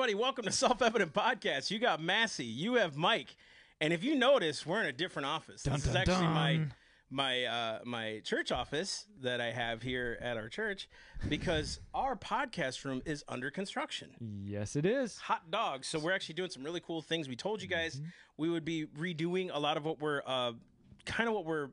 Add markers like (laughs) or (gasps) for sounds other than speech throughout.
everybody. Welcome to Self Evident Podcast. You got Massey, you have Mike, and if you notice, we're in a different office. Dun, this is actually my dun. my uh, my church office that I have here at our church because our podcast room is under construction. Yes, it is. Hot dogs. So we're actually doing some really cool things. We told you guys Mm-hmm. we would be redoing a lot of what we're uh, kind of what we're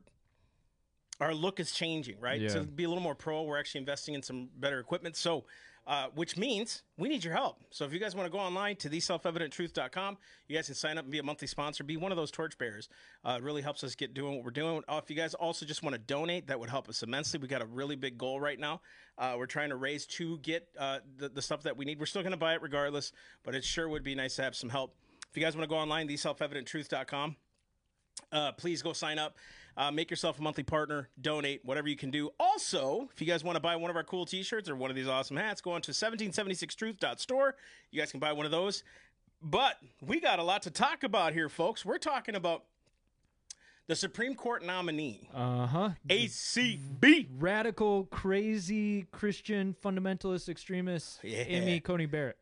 our look is changing, right? Yeah. To be a little more pro, we're actually investing in some better equipment. So, uh, which means we need your help. So, if you guys want to go online to theselfevidenttruth.com, you guys can sign up and be a monthly sponsor, be one of those torchbearers. Uh, it really helps us get doing what we're doing. Uh, if you guys also just want to donate, that would help us immensely. We got a really big goal right now. Uh, we're trying to raise to get uh, the, the stuff that we need. We're still going to buy it regardless, but it sure would be nice to have some help. If you guys want to go online, theselfevidenttruth.com, uh, please go sign up. Uh, make yourself a monthly partner. Donate whatever you can do. Also, if you guys want to buy one of our cool T-shirts or one of these awesome hats, go on to 1776truth.store. You guys can buy one of those. But we got a lot to talk about here, folks. We're talking about the Supreme Court nominee, Uh huh. ACB. Radical, crazy Christian fundamentalist extremist Yeah. Amy Coney Barrett.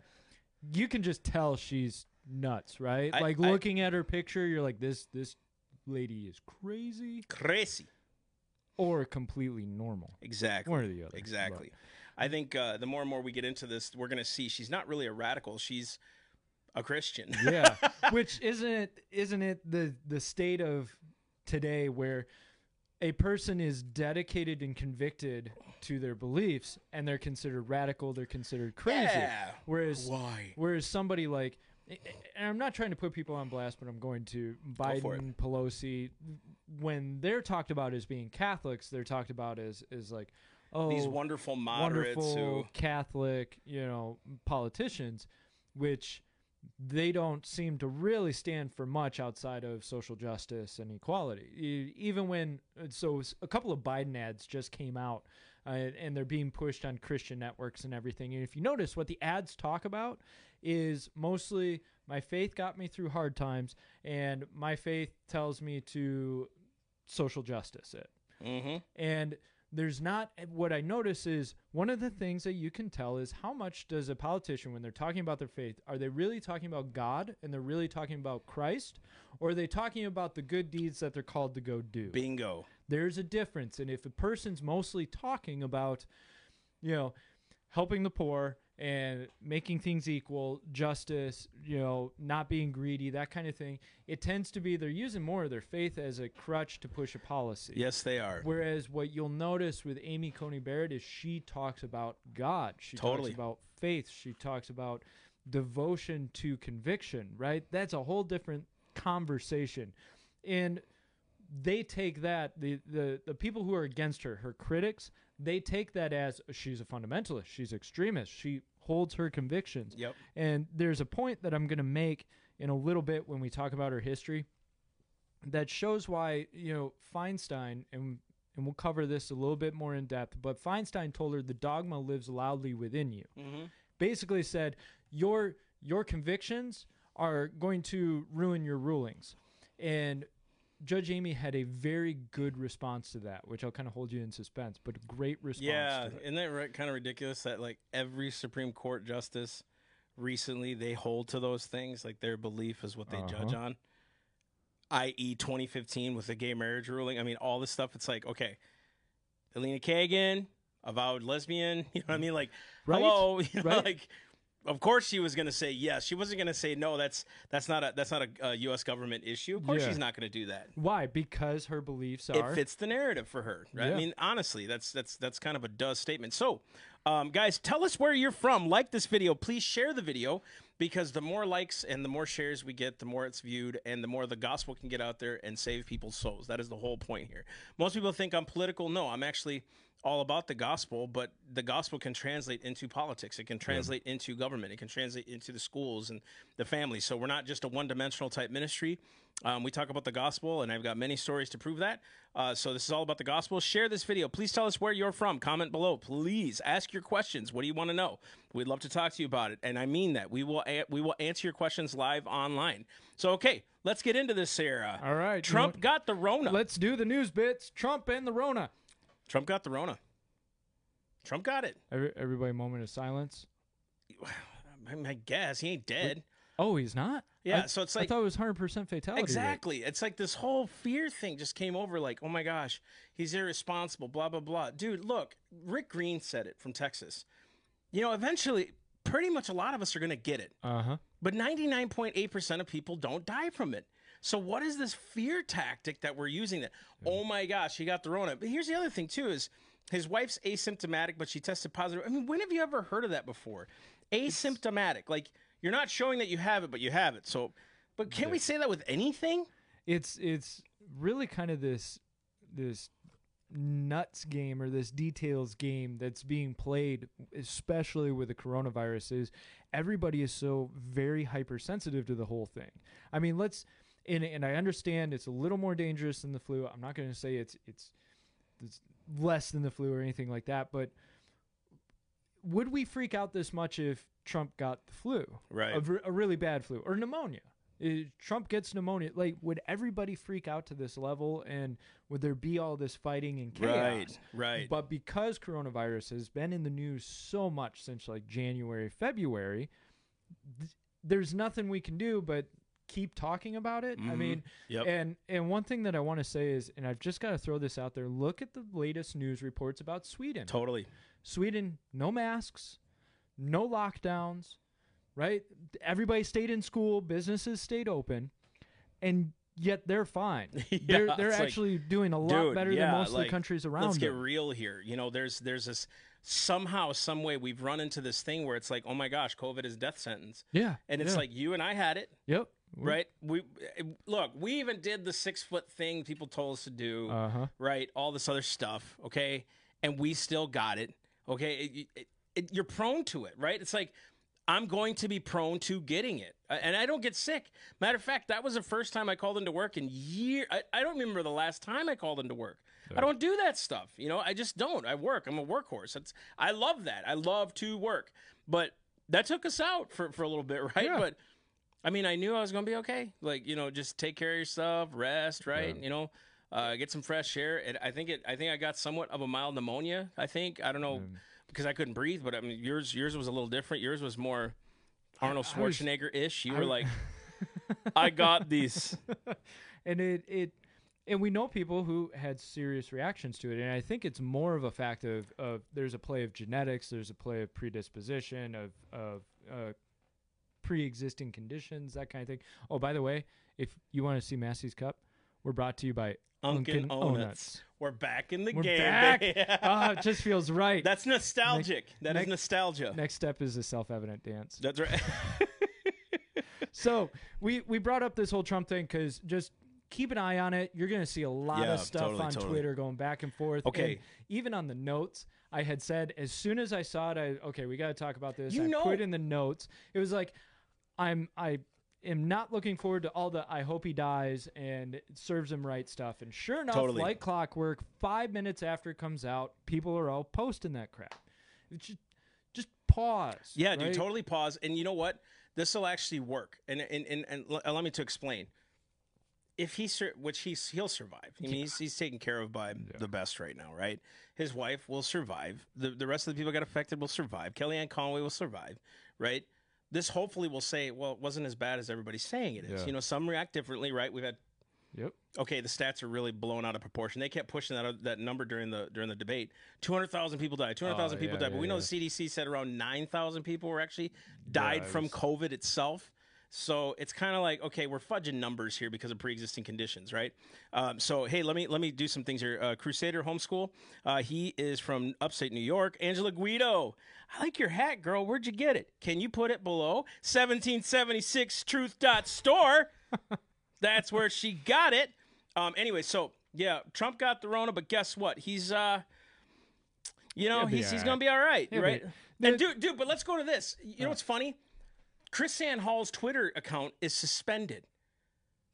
You can just tell she's nuts, right? I- like I- looking at her picture, you're like, this this lady is crazy Crazy. or completely normal. Exactly. One or the other. Exactly. I think uh, the more and more we get into this, we're going to see she's not really a radical. She's a Christian. (laughs) yeah (laughs) which isn't it isn't it the the state of today where a person is dedicated and convicted to their beliefs and they're considered radical they're considered crazy Yeah. whereas Why? whereas somebody like and I'm not trying to put people on blast, but I'm going to. Biden, Pelosi, when they're talked about as being Catholics, they're talked about as as like oh These wonderful moderates wonderful who Catholic, you know, politicians, which they don't seem to really stand for much outside of social justice and equality. Even when, so a couple of Biden ads just came out, uh, and they're being pushed on Christian networks and everything. And if you notice, what the ads talk about is mostly my faith got me through hard times, and my faith tells me to social justice it. Mhm. And there's not what I notice is one of the things that you can tell is how much does a politician when they're talking about their faith are they really talking about God and they're really talking about Christ or are they talking about the good deeds that they're called to go do? bingo. There's a difference and if a person's mostly talking about you know helping the poor and making things equal, justice, you know, not being greedy, that kind of thing, it tends to be they're using more of their faith as a crutch to push a policy. Yes, they are. Whereas what you'll notice with Amy Coney Barrett is she talks about God. She Totally. talks about faith. She talks about devotion to conviction, right? That's a whole different conversation. And they take that the, the the people who are against her, her critics, they take that as she's a fundamentalist, she's extremist, she holds her convictions. Yep. And there's a point that I'm going to make in a little bit when we talk about her history that shows why, you know, Feinstein and and we'll cover this a little bit more in depth, but Feinstein told her the dogma lives loudly within you. Mm-hmm. Basically said your your convictions are going to ruin your rulings. And Judge Amy had a very good response to that, which I'll kind of hold you in suspense, but a great response Yeah, isn't that right, kind of ridiculous that like every Supreme Court justice recently they hold to those things like their belief is what they judge Uh-huh. on. I.e., 2015 with the gay marriage ruling. I mean, all this stuff. It's like okay, Elena Kagan, avowed lesbian. (laughs) You know what I mean? Like, Right, hello, (laughs) you know, right. like. Of course, she was going to say yes. She wasn't going to say no. That's that's not a that's not a, uh U.S. government issue. Of course, Yeah. she's not going to do that Why? Because her beliefs are. it fits the narrative for her. Right? I mean, honestly, that's that's that's kind of a does statement. So, um, guys, tell us where you're from. Like this video, please share the video because the more likes and the more shares we get, the more it's viewed, and the more the gospel can get out there and save people's souls. That is the whole point here. Most people think I'm political. No, I'm actually all about the gospel, but the gospel can translate into politics. It can translate into government. It can translate into the schools and the family. So we're not just a one dimensional type ministry. Um, we talk about the gospel, and I've got many stories to prove that. Uh, so this is all about the gospel. Share this video. Please tell us where you're from. Comment below. Please ask your questions. What do you want to know? We'd love to talk to you about it, and I mean that. We will a- we will answer your questions live online. So okay, let's get into this, Sarah. All right, you Trump know- got the Rona. Let's do the news bits. Trump and the Rona. Trump got the Rona. Trump got it. Every, everybody, moment of silence. (sighs) I mean, I guess he ain't dead. Oh, he's not. Yeah, I, so it's like I thought it was hundred percent fatality. rate. exactly. It's like this whole fear thing just came over. Like, oh my gosh, he's irresponsible. Blah blah blah. Dude, look, Rick Green said it from Texas. You know, eventually, pretty much a lot of us are gonna get it. Uh huh. But 99.8% of people don't die from it. So what is this fear tactic that we're using that? Hmm. Oh my gosh, he got the Rona. But here's the other thing too is his wife's asymptomatic, but she tested positive. I mean, when have you ever heard of that before? Asymptomatic. Like you're not showing that you have it, but you have it. So but can we say that with anything? It's it's really kind of this this nuts game or this details game that's being played, especially with the coronavirus. Is everybody is so very hypersensitive to the whole thing. I mean, let's and and I understand it's a little more dangerous than the flu. I'm not going to say it's it's it's less than the flu or anything like that, but would we freak out this much if Trump got the flu, Right. A, a really bad flu or pneumonia? Uh, Trump gets pneumonia. Like, would everybody freak out to this level, and would there be all this fighting and chaos? Right, right. But because coronavirus has been in the news so much since like January, February, th- there's nothing we can do but keep talking about it. I Mhm. mean, Yep. and and one thing that I want to say is, and I've just got to throw this out there: look at the latest news reports about Sweden. Totally. Sweden, no masks, no lockdowns, right? Everybody stayed in school, businesses stayed open, and yet they're fine. (laughs) they're they're it's like, actually doing a lot dude, better yeah, than most of like, the countries around Let's get them. real here. You know, there's there's this somehow, some way we've run into this thing where it's like, oh my gosh, COVID is death sentence. yeah, And it's yeah. like you and I had it. yep, Mm-hmm. Right? We look, we even did the six foot thing people told us to do, Uh huh. right? All this other stuff, okay, and we still got it, okay. It, it, it, you're prone to it, right? It's like I'm going to be prone to getting it, and I don't get sick. Matter of fact, that was the first time I called into work in year. I, I don't remember the last time I called into work. I don't do that stuff, you know. I just don't. I work. I'm a workhorse. That's I love that. I love to work, but that took us out for for a little bit, (laughs) right? Yeah. But I mean, I knew I was going to be okay. Like, you know, just take care of yourself, rest, right? You know, uh, get some fresh air. And I think it. I think I got somewhat of a mild pneumonia. I think I don't know because I couldn't breathe, but I mean, yours yours was a little different. Yours was more Arnold Schwarzenegger ish. You were like, (laughs) I got these. (laughs) and it it and we know people who had serious reactions to it and i think it's more of a fact of of there's a play of genetics there's a play of predisposition of of uh, pre-existing conditions that kind of thing oh by the way if you want to see massey's cup we're brought to you by Unkin Onuts. We're back in the We're game. back. ah (laughs) it just feels right That's nostalgic. That is next- nostalgia. next step is a self-evident dance That's right. (laughs) so we we brought up this whole Trump thing because just keep an eye on it. You're going to see a lot Yeah, of stuff totally, on totally. Twitter going back and forth. Okay. And even on the notes, I had said as soon as I saw it, I okay, we got to talk about this. You I know- put in the notes. It was like I'm I am not looking forward to all the I hope he dies and serves him right stuff. And sure enough, Totally. like clockwork, five minutes after it comes out, people are all posting that crap. Just just pause. Yeah, dude, right? totally pause. And you know what? This will actually work. And and, and and l- allow me to explain. If he sur- which he's he'll survive. I mean, he's he's taken care of by the best right now, right? His wife will survive. The the rest of the people that got affected will survive. Kellyanne Conway will survive, right? This hopefully will say, well, it wasn't as bad as everybody's saying it is. Yeah. You know, some react differently, right? We've had Yep. okay, the stats are really blown out of proportion. They kept pushing that uh, that number during the during the debate. Two hundred thousand people died. Two hundred thousand Oh, people yeah, died. But yeah, we know yeah. the CDC said around nine thousand people were actually died from COVID itself. So it's kind of like okay, we're fudging numbers here because of pre-existing conditions, right? Um, so hey, let me let me do some things here. Uh, Crusader Homeschool. Uh, he is from upstate New York. Angela Guido. I like your hat, girl. Where'd you get it? Can you put it below 1776 Truth dot store? (laughs) That's where she got it. Um, anyway, so yeah, Trump got the Rona, but guess what? He's uh, you know, he's he's all gonna be all right, He'll right? be- and dude, dude, but let's go to this. You know what's funny? Chris Sanhall's Twitter account is suspended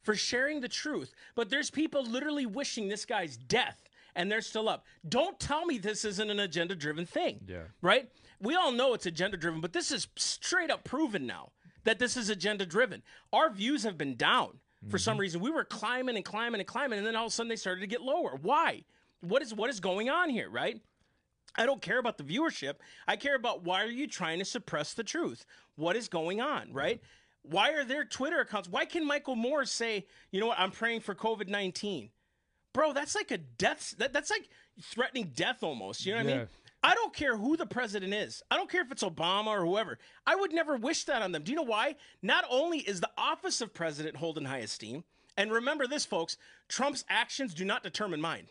for sharing the truth, but there's people literally wishing this guy's death, and they're still up. Don't tell me this isn't an agenda-driven thing. Yeah. Right? We all know it's agenda-driven, but this is straight up proven now that this is agenda-driven. Our views have been down for some mm-hmm. reason. We were climbing and climbing and climbing, and then all of a sudden they started to get lower. Why? What is what is going on here? Right? I don't care about the viewership. I care about why are you trying to suppress the truth? What is going on, mm-hmm. right? Why are there Twitter accounts? Why can Michael Moore say, you know what, I'm praying for COVID 19? Bro, that's like a death. That, that's like threatening death almost. You know what I mean? I don't care who the president is. I don't care if it's Obama or whoever. I would never wish that on them. Do you know why? Not only is the office of president held in high esteem, and remember this, folks Trump's actions do not determine mine.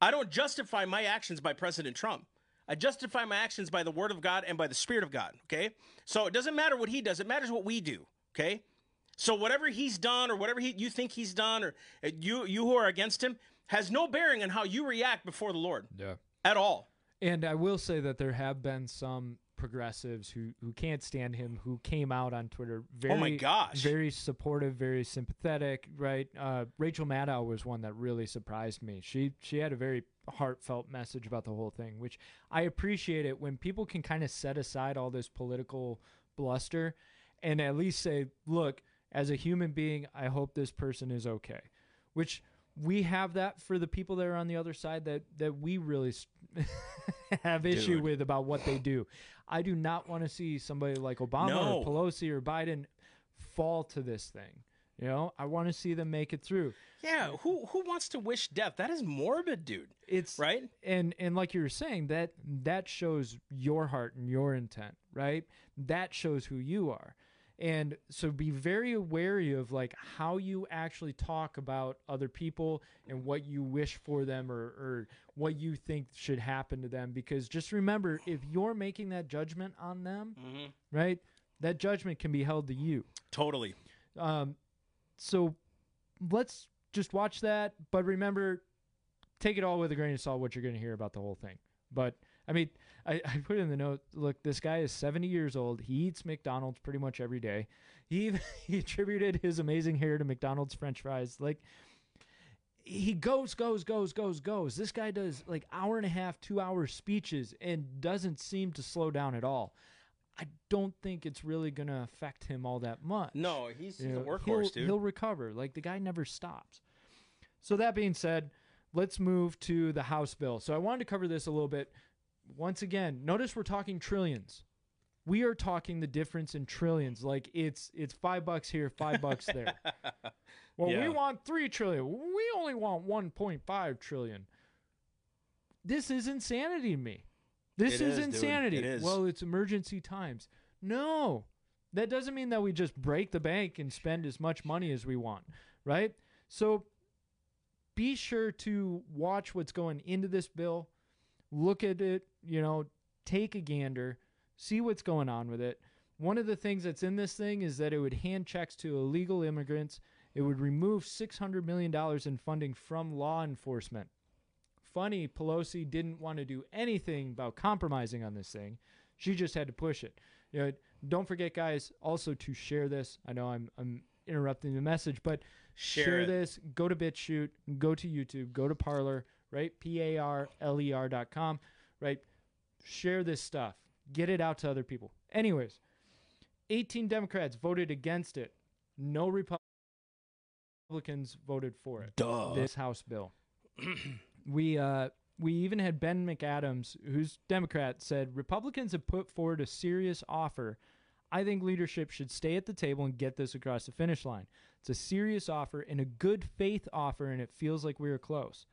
I don't justify my actions by President Trump. I justify my actions by the word of God and by the spirit of God. Okay. So it doesn't matter what he does, it matters what we do. Okay. So whatever he's done or whatever he, you think he's done or uh, you, you who are against him has no bearing on how you react before the Lord Yeah. at all. And I will say that there have been some progressives who, who can't stand him who came out on Twitter very Oh my gosh. very supportive, very sympathetic, right? Uh, Rachel Maddow was one that really surprised me. She she had a very heartfelt message about the whole thing, which I appreciate it when people can kind of set aside all this political bluster and at least say, look, as a human being, I hope this person is okay. Which we have that for the people that are on the other side that that we really (laughs) have issue Dude. with about what they do. I do not want to see somebody like Obama No. or Pelosi or Biden fall to this thing. You know, I want to see them make it through. Yeah. Who, who wants to wish death? That is morbid, dude. It's Right? and and like you were saying that that shows your heart and your intent, right? That shows who you are. And so be very wary of like how you actually talk about other people and what you wish for them or, or what you think should happen to them because just remember if you're making that judgment on them, right? That judgment can be held to you. Totally. Um, so let's just watch that. But remember, take it all with a grain of salt what you're going to hear about the whole thing. But I mean, I, I put in the note. Look, this guy is 70 years old. He eats McDonald's pretty much every day. He (laughs) he attributed his amazing hair to McDonald's French fries. Like he goes, goes, goes, goes, goes. This guy does like hour and a half, two hour speeches and doesn't seem to slow down at all. I don't think it's really going to affect him all that much. No, he's, he's a workhorse, he'll, dude. He'll recover. Like the guy never stops. So that being said, let's move to the House bill. So I wanted to cover this a little bit. Once again, notice we're talking trillions. We are talking the difference in trillions. Like it's it's five bucks here, five bucks (laughs) there. Well, Yeah. we want three trillion. We only want one point five trillion. This is insanity to me. This is, is, insanity. It is. Well, it's emergency times. No, that doesn't mean that we just break the bank and spend as much money as we want, right? So be sure to watch what's going into this bill. Look at it, you know, take a gander, see what's going on with it. One of the things that's in this thing is that it would hand checks to illegal immigrants. It would remove $600 million in funding from law enforcement. Funny, Pelosi didn't want to do anything about compromising on this thing. She just had to push it. You know, don't forget, guys, also to share this. I know I'm, I'm interrupting the message, but Share share this. Go to BitChute, go to YouTube, go to Parler, right? P A R L E R dot com, right? Share this stuff. Get it out to other people. Anyways, 18 Democrats voted against it. No Republicans voted for it. Duh. This House bill. (clears throat) we uh we even had Ben McAdams, who's Democrat, said Republicans have put forward a serious offer. I think leadership should stay at the table and get this across the finish line. It's a serious offer and a good faith offer, and it feels like we are close.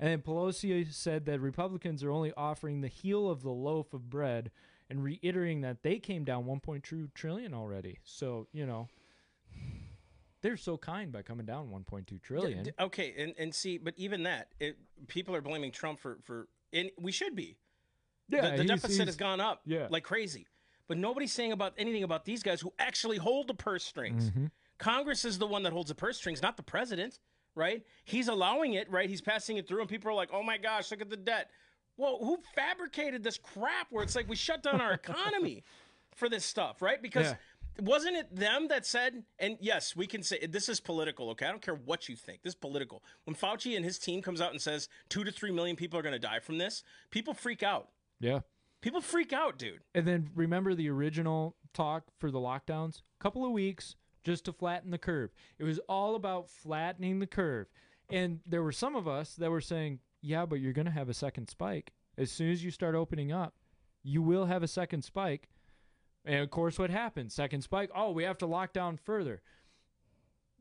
And then Pelosi said that Republicans are only offering the heel of the loaf of bread and reiterating that they came down 1.2 trillion already. So, you know, they're so kind by coming down 1.2 trillion. D- Okay, and, and see, but even that, it, people are blaming Trump for for, and we should be. yeah, the, the he's- deficit he's- has gone up yeah. like crazy. But nobody's saying about anything about these guys who actually hold the purse strings. Mm-hmm. Congress is the one that holds the purse strings, not the president, right? He's allowing it, right? He's passing it through, and people are like, "Oh my gosh, look at the debt." Well, who fabricated this crap where it's like we shut down our economy (laughs) for this stuff, right? Because Yeah. wasn't it them that said, and yes, we can say this is political, okay? I don't care what you think. This is political. When Fauci and his team comes out and says two to three million people are going to die from this, people freak out. Yeah. People freak out, dude. And then remember the original talk for the lockdowns? couple of weeks just to flatten the curve. It was all about flattening the curve. And there were some of us that were saying, yeah, but you're going to have a second spike. As soon as you start opening up, you will have a second spike. And of course, what happens? Second spike. Oh, we have to lock down further.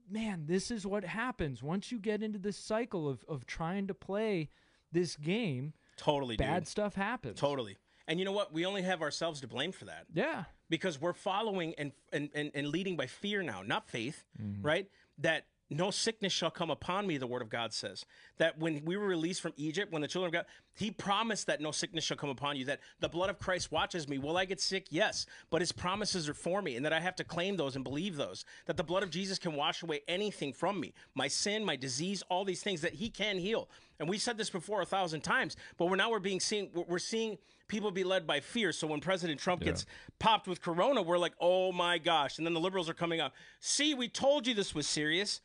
Man, this is what happens once you get into this cycle of, of trying to play this game. Totally, Bad dude. stuff happens. Totally. And you know what? We only have ourselves to blame for that Yeah. Because we're following and and, and, and leading by fear now, not faith, Mm-hmm. right? That no sickness shall come upon me, the word of God says. That when we were released from Egypt, when the children of God, he promised that no sickness shall come upon you, that the blood of Christ watches me. Will I get sick? Yes. But his promises are for me, and that I have to claim those and believe those. That the blood of Jesus can wash away anything from me my sin, my disease, all these things that he can heal. And we said this before a thousand times, but we're now we're being seen, we're- we're seeing people be led by fear. So when President Trump gets popped with corona, we're like, oh my gosh. And then the liberals are coming up. See, we told you this was serious.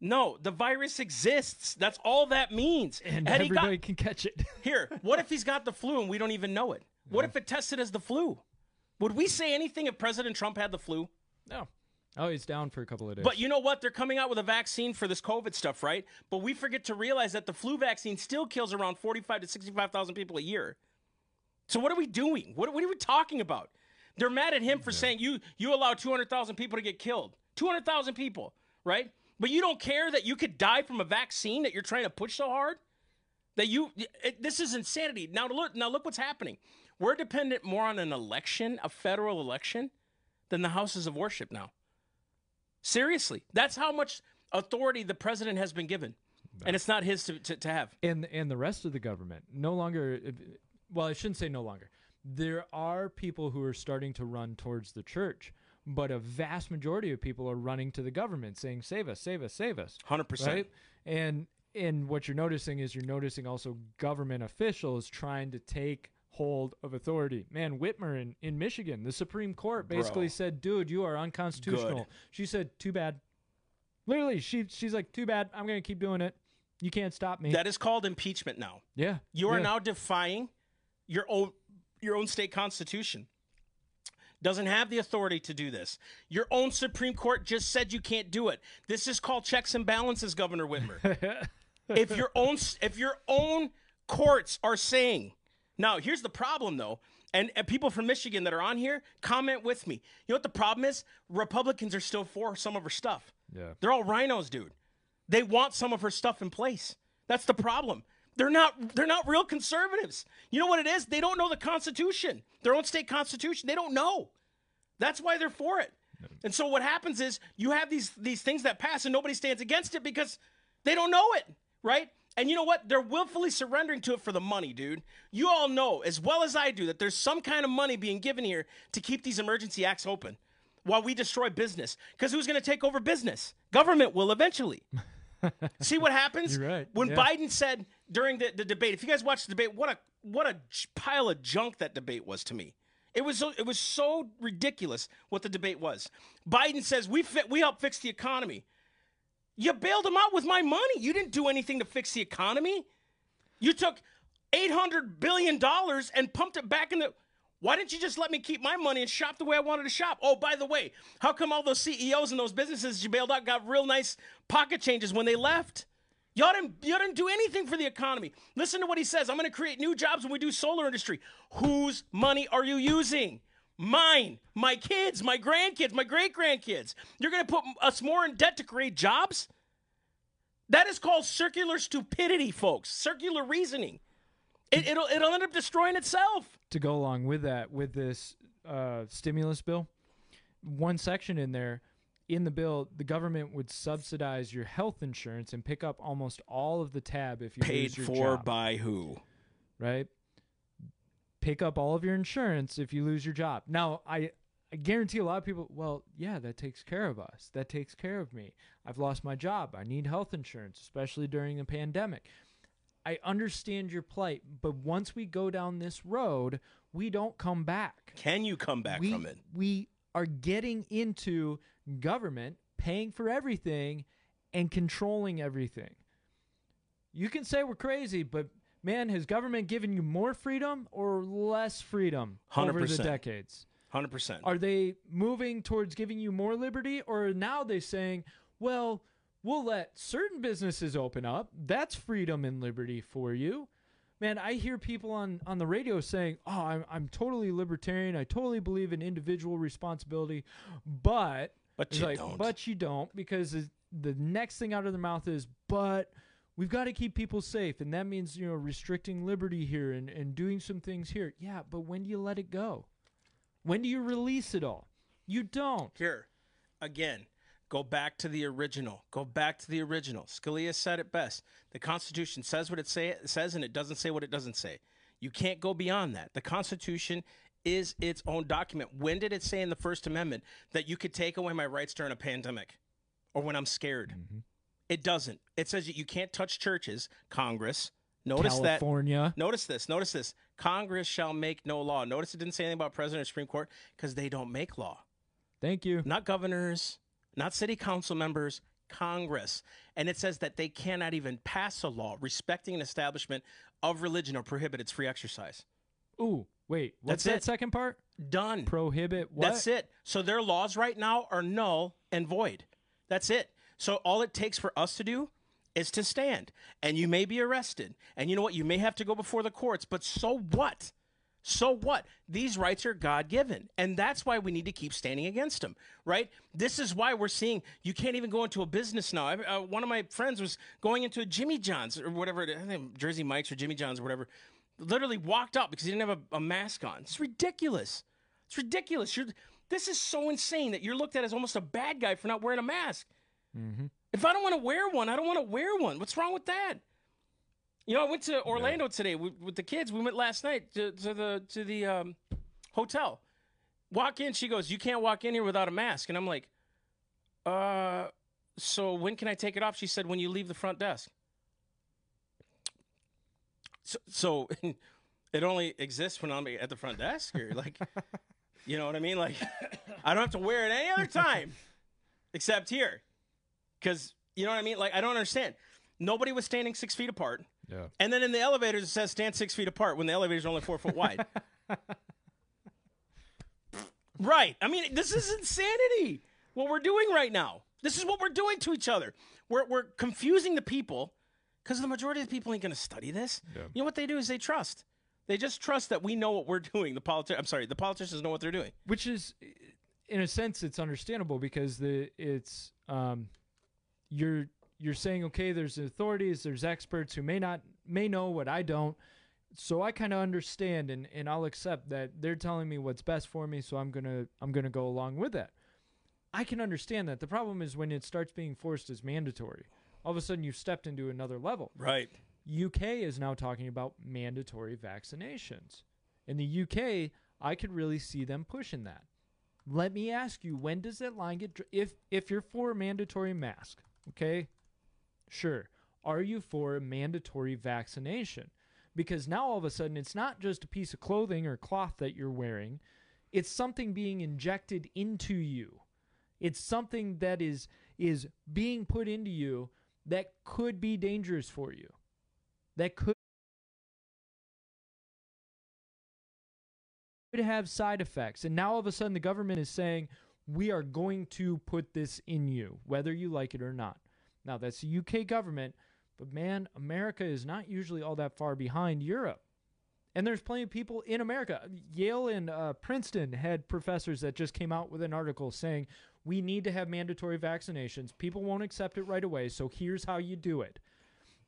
No, the virus exists. That's all that means. And Had he got- everybody can catch it. (laughs) here, what if he's got the flu and we don't even know it? What if it tested as the flu? Would we say anything if President Trump had the flu? no. Oh, he's down for a couple of days. But you know what? They're coming out with a vaccine for this COVID stuff, right? But we forget to realize that the flu vaccine still kills around 45 to 65,000 people a year. So what are we doing? What, what are we talking about? They're mad at him for saying you you allow 200,000 people to get killed. 200,000 people, right? But you don't care that you could die from a vaccine that you're trying to push so hard? That you it, this is insanity. Now look now look what's happening. We're dependent more on an election, a federal election, than the houses of worship now. Seriously, that's how much authority the president has been given, and it's not his to, to, to have. and and the rest of the government no longer well i shouldn't say no longer there are people who are starting to run towards the church but a vast majority of people are running to the government saying save us save us save us Hundred percent. right and and what you're noticing is you're noticing also government officials trying to take hold of authority man whitmer in, in michigan the supreme court basically Bro. said dude you are unconstitutional Good. she said too bad literally she she's like too bad i'm gonna keep doing it you can't stop me That is called impeachment now. yeah You are yeah. now defying your own your own state constitution. Doesn't have the authority to do this. Your own Supreme Court just said you can't do it. This is called checks and balances, Governor Whitmer. (laughs) if your own if your own courts are saying now here's the problem though and, and people from michigan that are on here comment with me you know what the problem is republicans are still for some of her stuff Yeah. they're all RINOs dude they want some of her stuff in place that's the problem they're not they're not real conservatives you know what it is they don't know the constitution their own state constitution they don't know that's why they're for it. And so what happens is you have these these things that pass and nobody stands against it because they don't know it, right? And you know what? They're willfully surrendering to it for the money, dude. You all know as well as I do that there's some kind of money being given here to keep these emergency acts open while we destroy business. Because who's going to take over business? Government will eventually. See what happens You're right. when Yeah. Biden said during the, the debate. If you guys watched the debate, what a what a pile of junk that debate was to me. It was so, it was so ridiculous what the debate was. Biden says we we help fix the economy. You bailed them out with my money. You didn't do anything to fix the economy. You took eight hundred billion dollars and pumped it back in the. Why didn't you just let me keep my money and shop the way I wanted to shop? Oh, by the way, how come all those CEOs and those businesses you bailed out got real nice pocket changes when they left? Y'all didn't, y'all didn't do anything for the economy. Listen to what he says. I'm going to create new jobs when we do solar industry. Whose money are you using? Mine, my kids, my grandkids, my great grandkids. You're going to put us more in debt to create jobs? That is called circular stupidity, folks. Circular reasoning. It, it'll, it'll end up destroying itself. To go along with that with this uh, stimulus bill one section in there in the bill the government would subsidize your health insurance and pick up almost all of the tab if you Paid lose your job. Paid for job, by who? right pick up all of your insurance if you lose your job now i I guarantee a lot of people, well, yeah, that takes care of us. That takes care of me. I've lost my job. I need health insurance, especially during a pandemic. I understand your plight, but once we go down this road, we don't come back. Can you come back we, from it? We are getting into government paying for everything and controlling everything. You can say we're crazy, but man, has government given you more freedom or less freedom over the decades? 100%. Are they moving towards giving you more liberty, or now they're saying, well, we'll let certain businesses open up? That's freedom and liberty for you. man, I hear people on on the radio saying, "Oh, I'm I'm totally libertarian. I totally believe in individual responsibility," but But you like, don't. but you don't because the next thing out of their mouth is, "But." We've got to keep people safe, and that means you know restricting liberty here and, and doing some things here. Yeah, but when do you let it go? When do you release it all? You don't. Here, again, go back to the original. Go back to the original. Scalia said it best. The Constitution says what it say, says, and it doesn't say what it doesn't say. You can't go beyond that. The Constitution is its own document. When did it say in the First Amendment that you could take away my rights during a pandemic or when I'm scared? Mm-hmm. It doesn't. It says that you can't touch churches, Congress. Notice that California. Notice this. Notice this. Congress shall make no law. Notice it didn't say anything about president or Supreme Court because they don't make law. Thank you. Not governors, not city council members, Congress. And it says that they cannot even pass a law respecting an establishment of religion or prohibit its free exercise. Ooh, wait. What's That's that it. second part? Done. Prohibit what? That's it. So their laws right now are null and void. That's it. So all it takes for us to do is to stand. And you may be arrested. And you know what? You may have to go before the courts, but so what? So what? These rights are God given. And that's why we need to keep standing against them, right? This is why we're seeing you can't even go into a business now. Uh, one of my friends was going into a Jimmy John's or whatever, I think Jersey Mike's or Jimmy John's or whatever, literally walked up because he didn't have a, a mask on. It's ridiculous. It's ridiculous. You're, this is so insane that you're looked at as almost a bad guy for not wearing a mask. If I don't want to wear one, I don't want to wear one. What's wrong with that? You know, I went to Orlando today with, with the kids. We went last night to, to the to the um, hotel. Walk in, she goes, "You can't walk in here without a mask." And I'm like, "Uh, so when can I take it off?" She said, "When you leave the front desk." So, so (laughs) it only exists when I'm at the front desk, or like, (laughs) you know what I mean? Like, I don't have to wear it any other time (laughs) except here, because you know what I mean. Like, I don't understand. Nobody was standing six feet apart. Yeah. And then in the elevators, it says stand six feet apart when the elevators are only four foot wide. (laughs) right. I mean, this is insanity. What we're doing right now. This is what we're doing to each other. We're, we're confusing the people because the majority of the people ain't going to study this. Yeah. You know what they do is they trust. They just trust that we know what we're doing. The politi- I'm sorry, the politicians know what they're doing. Which is, in a sense, it's understandable because the it's um, you're you're saying okay, there's authorities, there's experts who may not may know what I don't, so I kind of understand and and I'll accept that they're telling me what's best for me, so I'm gonna I'm gonna go along with that. I can understand that. The problem is when it starts being forced as mandatory. All of a sudden, you've stepped into another level. Right. UK is now talking about mandatory vaccinations. In the UK, I could really see them pushing that. Let me ask you, when does that line get dr- if if you're for a mandatory mask, okay? Sure. Are you for mandatory vaccination? Because now all of a sudden it's not just a piece of clothing or cloth that you're wearing, it's something being injected into you. It's something that is is being put into you that could be dangerous for you. That could could have side effects. And now all of a sudden the government is saying we are going to put this in you whether you like it or not. Now that's the UK government, but man, America is not usually all that far behind Europe. And there's plenty of people in America. Yale and uh, Princeton had professors that just came out with an article saying we need to have mandatory vaccinations. People won't accept it right away, so here's how you do it.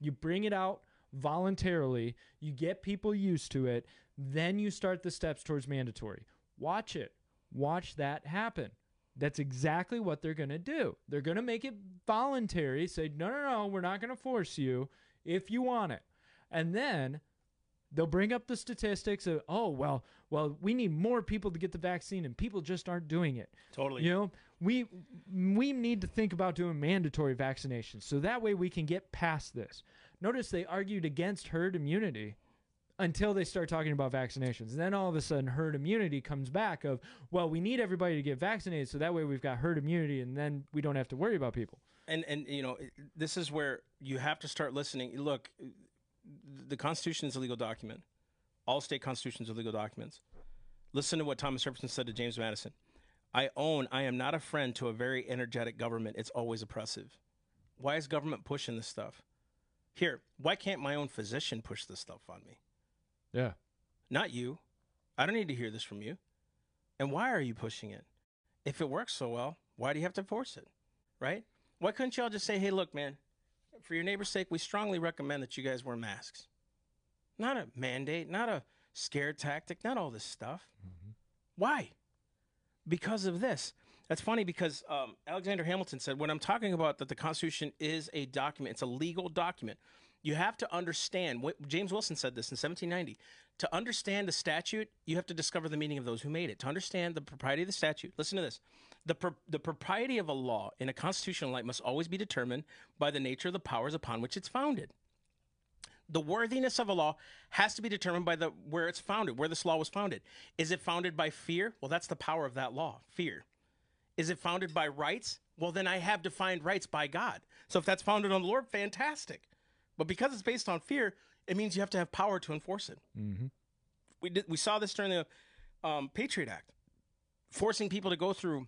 You bring it out voluntarily, you get people used to it, then you start the steps towards mandatory. Watch it. Watch that happen. That's exactly what they're going to do. They're going to make it voluntary, say, no, no, no, we're not going to force you if you want it. And then they'll bring up the statistics of, oh, well, well, we need more people to get the vaccine and people just aren't doing it. Totally. You know, we we need to think about doing mandatory vaccinations so that way we can get past this. Notice they argued against herd immunity until they start talking about vaccinations. And then all of a sudden herd immunity comes back of, well, we need everybody to get vaccinated so that way we've got herd immunity and then we don't have to worry about people. and and you know this is where you have to start listening. Look the constitution is a legal document. All state constitutions are legal documents. Listen to what thomas jefferson said to james madison. I own i am not a friend to a very energetic government. It's always oppressive. Why is government pushing this stuff? Here, why can't my own physician push this stuff on me? Yeah. Not you. I don't need to hear this from you. And why are you pushing it? If it works so well, why do you have to force it? Right? Why couldn't y'all just say, hey, look, man, for your neighbor's sake, we strongly recommend that you guys wear masks? Not a mandate, not a scare tactic, not all this stuff. Why? Because of this. That's funny because um, Alexander Hamilton said, when I'm talking about that the Constitution is a document, it's a legal document. You have to understand what James Wilson said this in 1790. To understand the statute, you have to discover the meaning of those who made it. To understand the propriety of the statute, listen to this. The, pro- the propriety of a law in a constitutional light must always be determined by the nature of the powers upon which it's founded the worthiness of a law has to be determined by the where it's founded, where this law was founded. Is it founded by fear? Well, that's the power of that law, fear. Is it founded by rights? Well, then I have defined rights by God. So if that's founded on the Lord, fantastic. But because it's based on fear, it means you have to have power to enforce it. Mm-hmm. We did, we saw this during the um, Patriot Act, forcing people to go through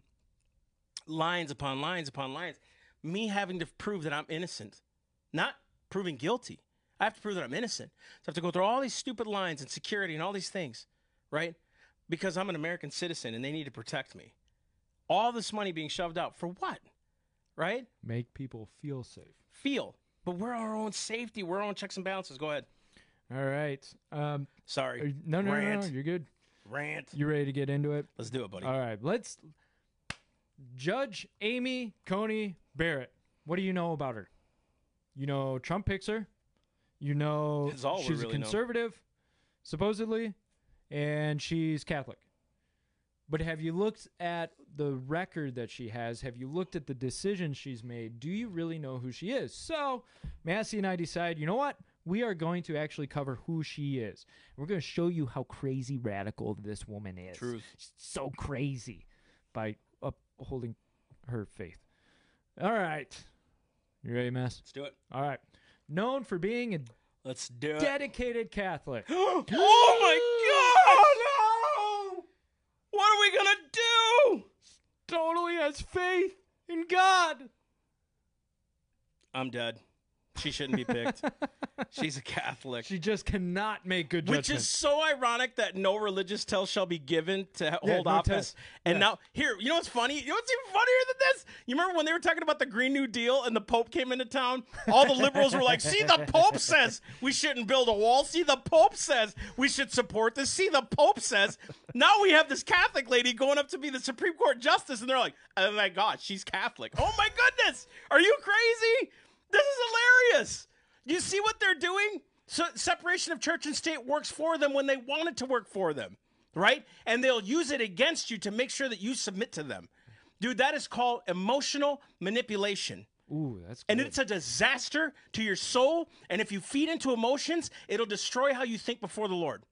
lines upon lines upon lines. Me having to prove that I'm innocent, not proving guilty. I have to prove that I'm innocent. So I have to go through all these stupid lines and security and all these things, right? Because I'm an American citizen and they need to protect me. All this money being shoved out for what? Right? Make people feel safe. Feel. But we're our own safety. We're our own checks and balances. Go ahead. All right. Um, Sorry. you- no, no, no, no, you're good. Rant. You ready to get into it? Let's do it, buddy. All right. Let's. Judge Amy Coney Barrett. What do you know about her? You know Trump picks her. You know That's all we she's really a know. conservative, supposedly, and she's Catholic. But have you looked at the record that she has? Have you looked at the decisions she's made? Do you really know who she is? So, Massey and I decide, you know what? We are going to actually cover who she is. We're going to show you how crazy radical this woman is. Truth. She's so crazy by upholding her faith. All right. You ready, Mass? Let's do it. All right. Known for being a Let's do it. dedicated Catholic. (gasps) oh my god! No! (gasps) What are we gonna do? Totally has faith in God. I'm dead. She shouldn't be picked. (laughs) She's a Catholic. She just cannot make good Which is so ironic that no religious tell shall be given to hold no office. test. And Yeah. now, here, you know what's funny? You know what's even funnier than this? You remember when they were talking about the Green New Deal and the Pope came into town? All the liberals were like, see, the Pope (laughs) says we shouldn't build a wall. See, the Pope says we should support this. See, the Pope says. Now we have this Catholic lady going up to be the Supreme Court justice, and they're like, oh my God, she's Catholic. Oh my goodness. Are you crazy? This is hilarious. You see what they're doing? So separation of church and state works for them when they want it to work for them, right? And they'll use it against you to make sure that you submit to them. Dude, that is called emotional manipulation. Ooh, that's And it's a disaster to your soul. And if you feed into emotions, it'll destroy how you think before the Lord.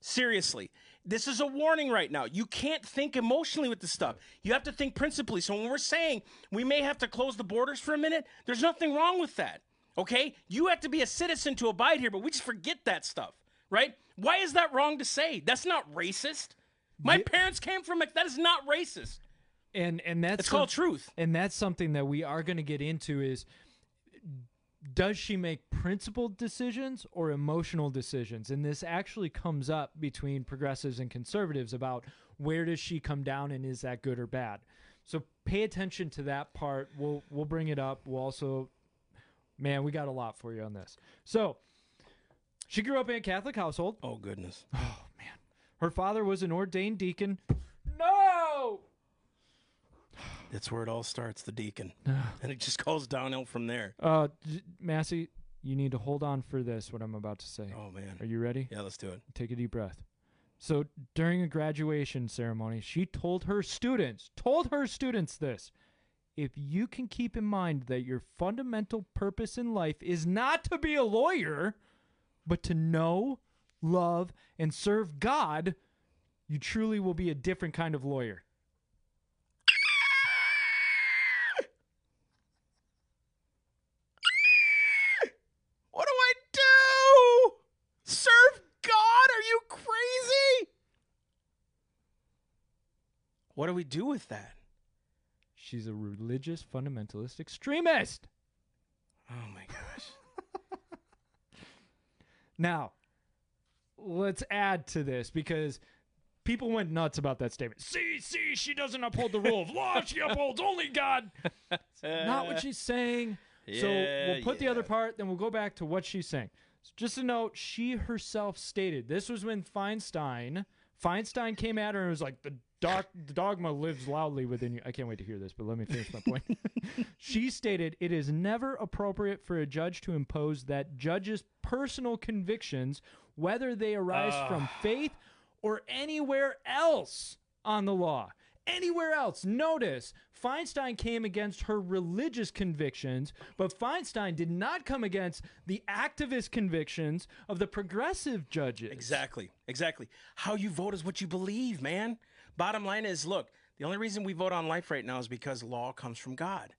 Seriously. This is a warning right now. You can't think emotionally with this stuff. You have to think principally. So when we're saying we may have to close the borders for a minute, there's nothing wrong with that. Okay? You have to be a citizen to abide here, but we just forget that stuff, right? Why is that wrong to say? That's not racist. My Yeah. parents came from. That is not racist. and and that's It's called truth. and that's something that we are going to get into is does she make principled decisions or emotional decisions and this actually comes up between progressives and conservatives about where does she come down and is that good or bad so pay attention to that part we'll we'll bring it up we'll also man we got a lot for you on this so she grew up in a catholic household Oh, goodness. Oh man. Her father was an ordained deacon. That's where it all starts, the deacon. (sighs) and it just goes downhill from there. Uh Massey, you need to hold on for this what I'm about to say. Oh, man. Are you ready? Yeah, let's do it. Take a deep breath. So, during a graduation ceremony, she told her students, told her students this. If you can keep in mind that your fundamental purpose in life is not to be a lawyer, but to know, love, and serve God, you truly will be a different kind of lawyer. What do I do? Serve God? Are you crazy? What do we do with that? She's a religious fundamentalist extremist. Oh my gosh. (laughs) Now, let's add to this because people went nuts about that statement. See, see, she doesn't uphold the rule of law. She (laughs) upholds only God. Not what she's saying. so we'll put the other part, then we'll go back to what she's saying. So just a note, she herself stated this was when Feinstein Feinstein came at her and was like, the, doc, the dogma lives loudly within you. I can't wait to hear this, but let me finish my point. (laughs) she stated it is never appropriate for a judge to impose that judge's personal convictions, whether they arise from faith or anywhere else on the law. Anywhere else. Notice, Feinstein came against her religious convictions, but Feinstein did not come against the activist convictions of the progressive judges. Exactly. Exactly. How you vote is what you believe, man. Bottom line is look, the only reason we vote on life right now is because law comes from God.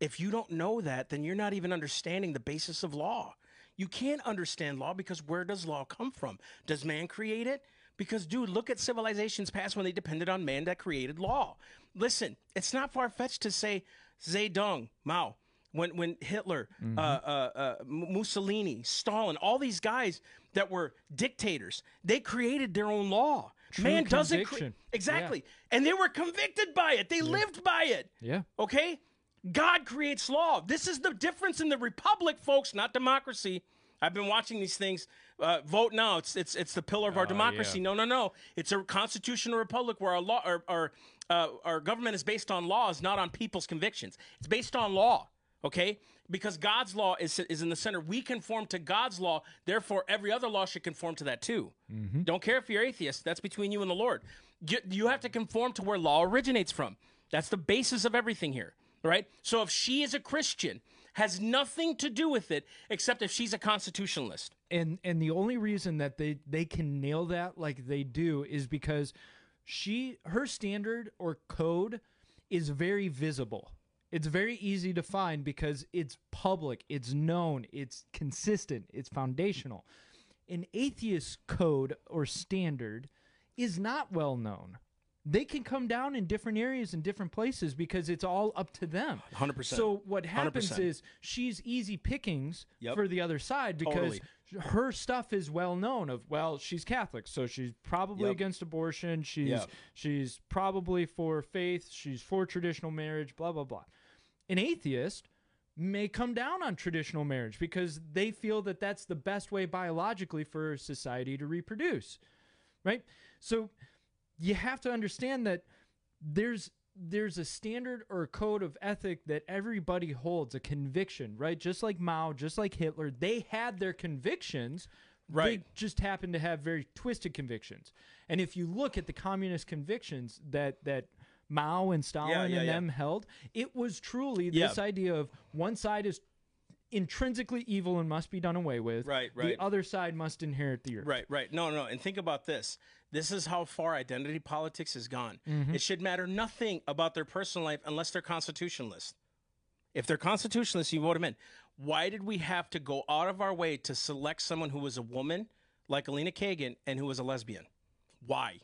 If you don't know that, then you're not even understanding the basis of law. You can't understand law because where does law come from? Does man create it? Because, dude, look at civilizations past when they depended on man that created law. Listen, it's not far fetched to say Zedong, Mao, when when Hitler, uh, uh, uh, Mussolini, Stalin, all these guys that were dictators, they created their own law. Man doesn't cre- exactly, and they were convicted by it. They lived by it. Yeah. Okay? God creates law. This is the difference in the republic, folks, not democracy. I've been watching these things. Uh, vote now. It's it's it's the pillar of our democracy. No, no, no. It's a constitutional republic where our law, our our, uh, our government is based on laws, not on people's convictions. It's based on law. Okay, because God's law is is in the center. We conform to God's law. Therefore, every other law should conform to that too. Mm-hmm. Don't care if you're atheist. That's between you and the Lord. You, you have to conform to where law originates from. That's the basis of everything here, right? So if she is a Christian, has nothing to do with it except if she's a constitutionalist. and and the only reason that they they can nail that like they do is because she her standard or code is very visible it's very easy to find because it's public it's known it's consistent it's foundational an atheist code or standard is not well known they can come down in different areas and different places because it's all up to them 100%. so what happens 100%. is she's easy pickings Yep. for the other side because Totally. her stuff is well known of well she's catholic so she's probably Yep. against abortion she's Yep. she's probably for faith she's for traditional marriage blah blah blah an atheist may come down on traditional marriage because they feel that that's the best way biologically for society to reproduce right? So you have to understand that there's there's a standard or a code of ethic that everybody holds a conviction right? Just like mao just like hitler they had their convictions. Right. they just happen to have very twisted convictions. And if you look at the communist convictions that that mao and stalin yeah, and yeah. them held it was truly Yeah. this idea of one side is intrinsically evil and must be done away with Right, right. the other side must inherit the earth Right, right. No, no. And think about this. This is how far identity politics has gone. Mm-hmm. It should matter nothing about their personal life unless they're constitutionalists. If they're constitutionalists, you vote them in. Why did we have to go out of our way to select someone who was a woman like Elena Kagan and who was a lesbian? Why?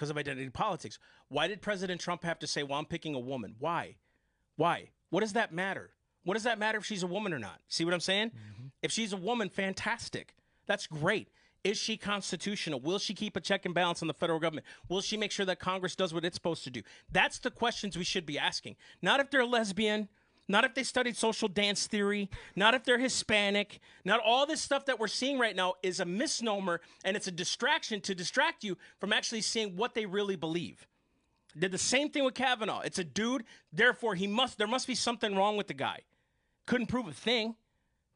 Because of identity politics. Why did President Trump have to say, well, I'm picking a woman? Why? Why? What does that matter? What does that matter if she's a woman or not? See what I'm saying? Mm-hmm. If she's a woman, fantastic. That's great. Is she constitutional? Will she keep a check and balance on the federal government? Will she make sure that Congress does what it's supposed to do? That's the questions we should be asking. Not if they're a lesbian, not if they studied social dance theory, not if they're Hispanic, not all this stuff that we're seeing right now is a misnomer and it's a distraction to distract you from actually seeing what they really believe. Did the same thing with Kavanaugh. It's a dude, therefore he must there must be something wrong with the guy. Couldn't prove a thing,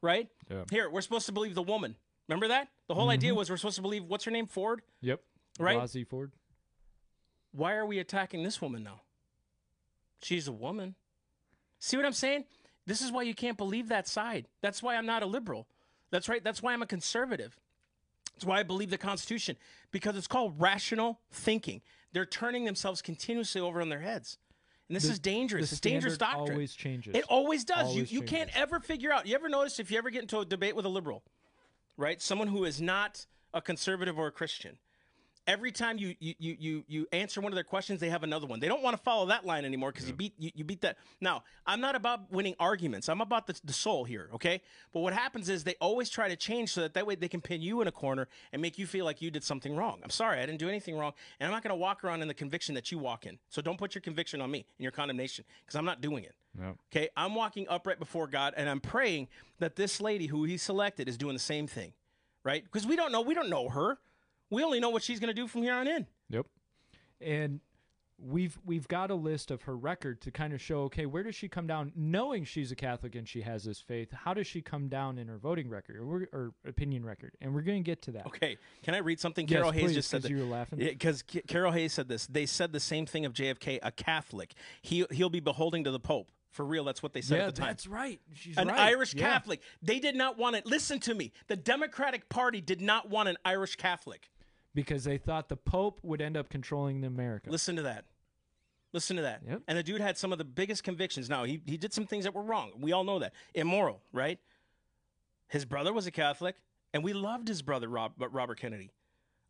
right? Yeah. Here, we're supposed to believe the woman. Remember that? The whole idea mm-hmm. was we're supposed to believe what's her name? Ford? yep Right? Blasey Ford Why are we attacking this woman now? She's a woman. See what I'm saying? This is why you can't believe that side. That's why I'm not a liberal. That's right. That's why I'm a conservative. That's why I believe the Constitution because it's called rational thinking. They're turning themselves continuously over on their heads. And this The- is dangerous. It's dangerous doctrine. always changes. It always does. Always you you can't ever figure out. You ever notice if you ever get into a debate with a liberal, right? Someone who is not a conservative or a Christian, every time you you you you, you answer one of their questions, they have another one. They don't want to follow that line anymore because you beat you, you beat that. Now, I'm not about winning arguments. I'm about the, the soul here, okay? But what happens is they always try to change so that that way they can pin you in a corner and make you feel like you did something wrong. I'm sorry, I didn't do anything wrong, and I'm not going to walk around in the conviction that you walk in. So don't put your conviction on me and your condemnation because I'm not doing it. Yep. Okay, I'm walking upright before God, and I'm praying that this lady who He selected is doing the same thing, right? Because we don't know, we don't know her. We only know what she's going to do from here on in. Yep. And we've we've got a list of her record to kind of show okay where does she come down knowing she's a catholic and she has this faith how does she come down in her voting record or, or opinion record and we're going to get to that Okay, can I read something? Yes, Carol Hayes please, just said that. you were laughing. Because Carol Hayes said this. They said the same thing of JFK, a Catholic. He he'll be beholding to the Pope. For real, that's what they said yeah at the time. that's right she's An right. Irish Yeah. Catholic. They did not want it. Listen to me. The Democratic Party did not want an Irish Catholic. Because they thought the pope would end up controlling the america Listen to that. Listen to that. Yep. And the dude had some of the biggest convictions. Now, he, he did some things that were wrong. We all know that. Immoral, right? His brother was a Catholic, and we loved his brother, Rob, Robert Kennedy.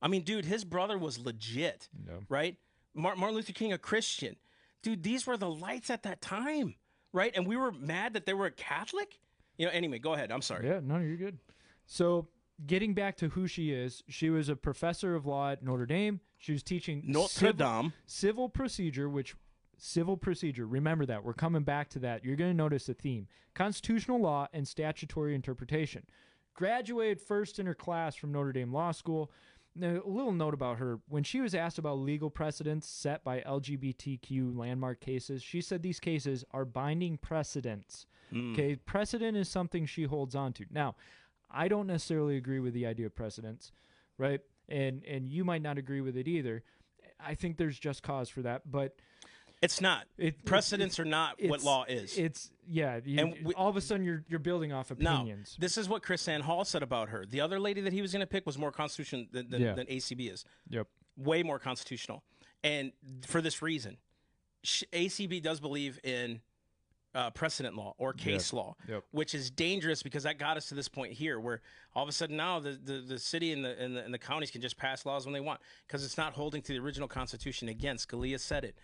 I mean, dude, his brother was legit, Yeah. right? Martin Luther King, a Christian. Dude, these were the lights at that time, right? And we were mad that they were a Catholic? You know, anyway, go ahead. I'm sorry. Yeah, no, you're good. So, getting back to who she is, she was a professor of law at Notre Dame. She was teaching Notre civil, Dame. civil procedure, which civil procedure. Remember that. We're coming back to that. You're going to notice a theme: constitutional law and statutory interpretation. Graduated first in her class from Notre Dame Law School. Now, a little note about her. When she was asked about legal precedents set by LGBTQ landmark cases, she said these cases are binding precedents. Hmm. Okay, precedent is something she holds on to. Now, I don't necessarily agree with the idea of precedents, right? And and you might not agree with it either. I think there's just cause for that, but It's not. it Precedents are not what law is. It's yeah. You, And we- all of a sudden, you're you're building off opinions. this is what Chris San Hall said about her. The other lady that he was going to pick was more constitutional than, than, Yeah. than ACB is. Yep. Way more constitutional. And for this reason, sh- ACB does believe in uh, precedent law or case law, Yep. which is dangerous because that got us to this point here where all of a sudden now the, the, the city and the, and, the, and the counties can just pass laws when they want because it's not holding to the original Constitution. Again, Scalia said it.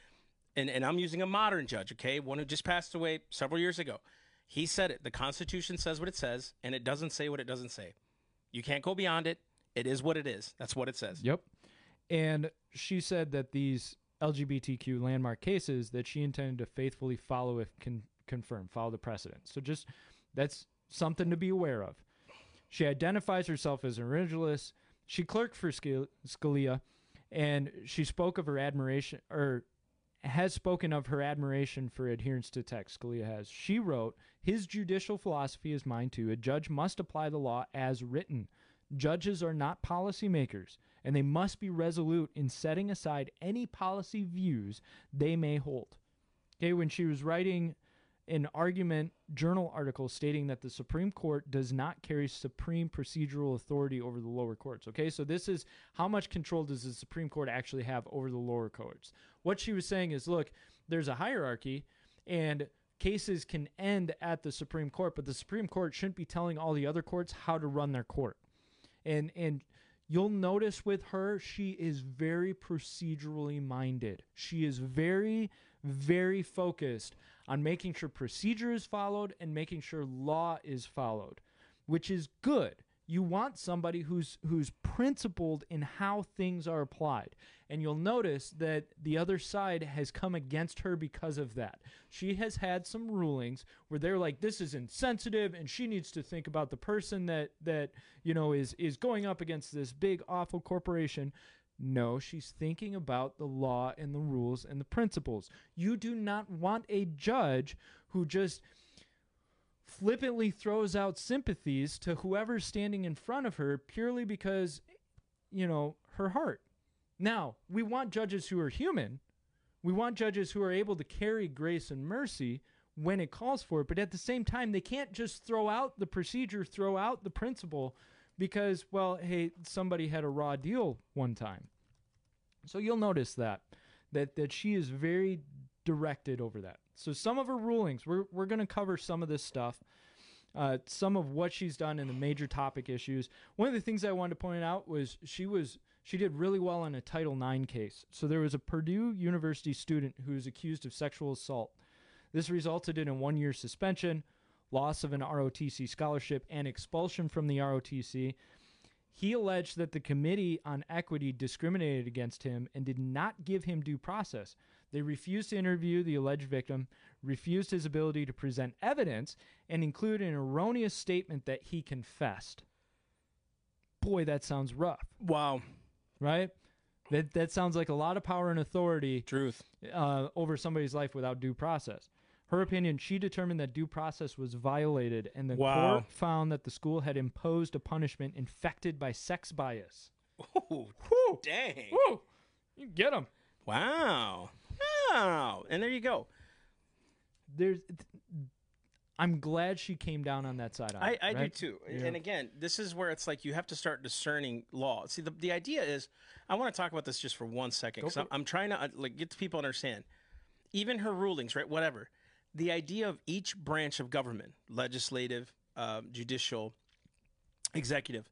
And, and I'm using a modern judge, okay, one who just passed away several years ago. He said it. The Constitution says what it says, and it doesn't say what it doesn't say. You can't go beyond it. It is what it is. That's what it says. Yep. And she said that these LGBTQ landmark cases that she intended to faithfully follow if con- confirmed, follow the precedent. So just that's something to be aware of. She identifies herself as an originalist. She clerked for Scalia, and she spoke of her admiration, or has spoken of her admiration for adherence to text. Scalia has. She wrote, "His judicial philosophy is mine too. A judge must apply the law as written. Judges are not policymakers, and they must be resolute in setting aside any policy views they may hold." Okay, when she was writing an argument journal article stating that the Supreme Court does not carry supreme procedural authority over the lower courts. Okay, so this is how much control does the Supreme Court actually have over the lower courts? What she was saying is look, there's a hierarchy, and cases can end at the Supreme Court, but the Supreme Court shouldn't be telling all the other courts how to run their court. And, and, You'll notice with her, she is very procedurally minded. She is very, very focused on making sure procedure is followed and making sure law is followed, which is good. You want somebody who's who's principled in how things are applied. And you'll notice that the other side has come against her because of that. She has had some rulings where they're like this is insensitive and she needs to think about the person that that you know is is going up against this big awful corporation. No, she's thinking about the law and the rules and the principles. You do not want a judge who just flippantly throws out sympathies to whoever's standing in front of her purely because, you know, her heart. Now, we want judges who are human. We want judges who are able to carry grace and mercy when it calls for it. But at the same time, they can't just throw out the procedure, throw out the principle because, well, hey, somebody had a raw deal one time. So you'll notice that that that she is very directed over that. So some of her rulings, we're we're going to cover some of this stuff. uh, some of what she's done in the major topic issues. One of the things I wanted to point out was she was she did really well on a Title IX case. So there was a Purdue University student who was accused of sexual assault. This resulted in a one year suspension, loss of an ROTC scholarship, and expulsion from the ROTC. He alleged that the Committee on Equity discriminated against him and did not give him due process. They refused to interview the alleged victim, refused his ability to present evidence, and included an erroneous statement that he confessed. Boy, that sounds rough, Wow. right? That that sounds like a lot of power and authority Truth. uh, over somebody's life without due process. Her opinion, she determined that due process was violated, and the Wow. court found that the school had imposed a punishment infected by sex bias. Oh, dang. Woo! You get them. Wow. Wow. And there you go. There's, I'm glad she came down on that side. On I, it, I do right? too. Yeah. And again, this is where it's like you have to start discerning law. See, the, the idea is, I want to talk about this just for one second. Go 'cause for I'm, I'm trying to uh, like get the people to understand. Even her rulings, right? Whatever. The idea of each branch of government, legislative, uh, judicial, executive,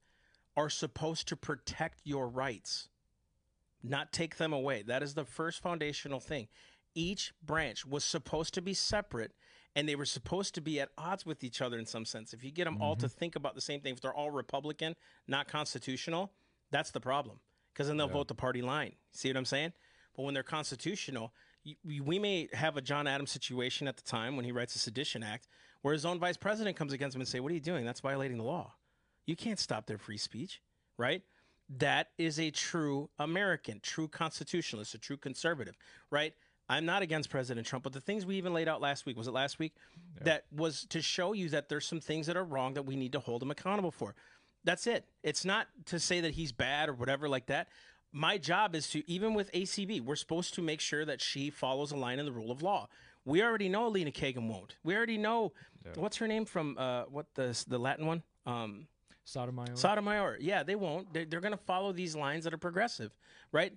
are supposed to protect your rights, not take them away. That is the first foundational thing. Each branch was supposed to be separate and they were supposed to be at odds with each other in some sense. If you get them all to think about the same thing, if they're all Republican, not constitutional, that's the problem. Because then they'll vote the party line. See what I'm saying? But when they're constitutional, we may have a John Adams situation at the time when he writes the Sedition Act, where his own vice president comes against him and say, "What are you doing? That's violating the law. You can't stop their free speech." Right? That is a true American, true constitutionalist, a true conservative, right? I'm not against President Trump, but the things we even laid out last week, was it last week? That was to show you that there's some things that are wrong that we need to hold him accountable for. That's it. It's not to say that he's bad or whatever like that. My job is to, even with ACB, we're supposed to make sure that she follows a line in the rule of law. We already know Elena Kagan won't. We already know, what's her name from, uh, what the, the Latin one? Um, Sotomayor. Sotomayor. Yeah, they won't. They're, they're going to follow these lines that are progressive, right?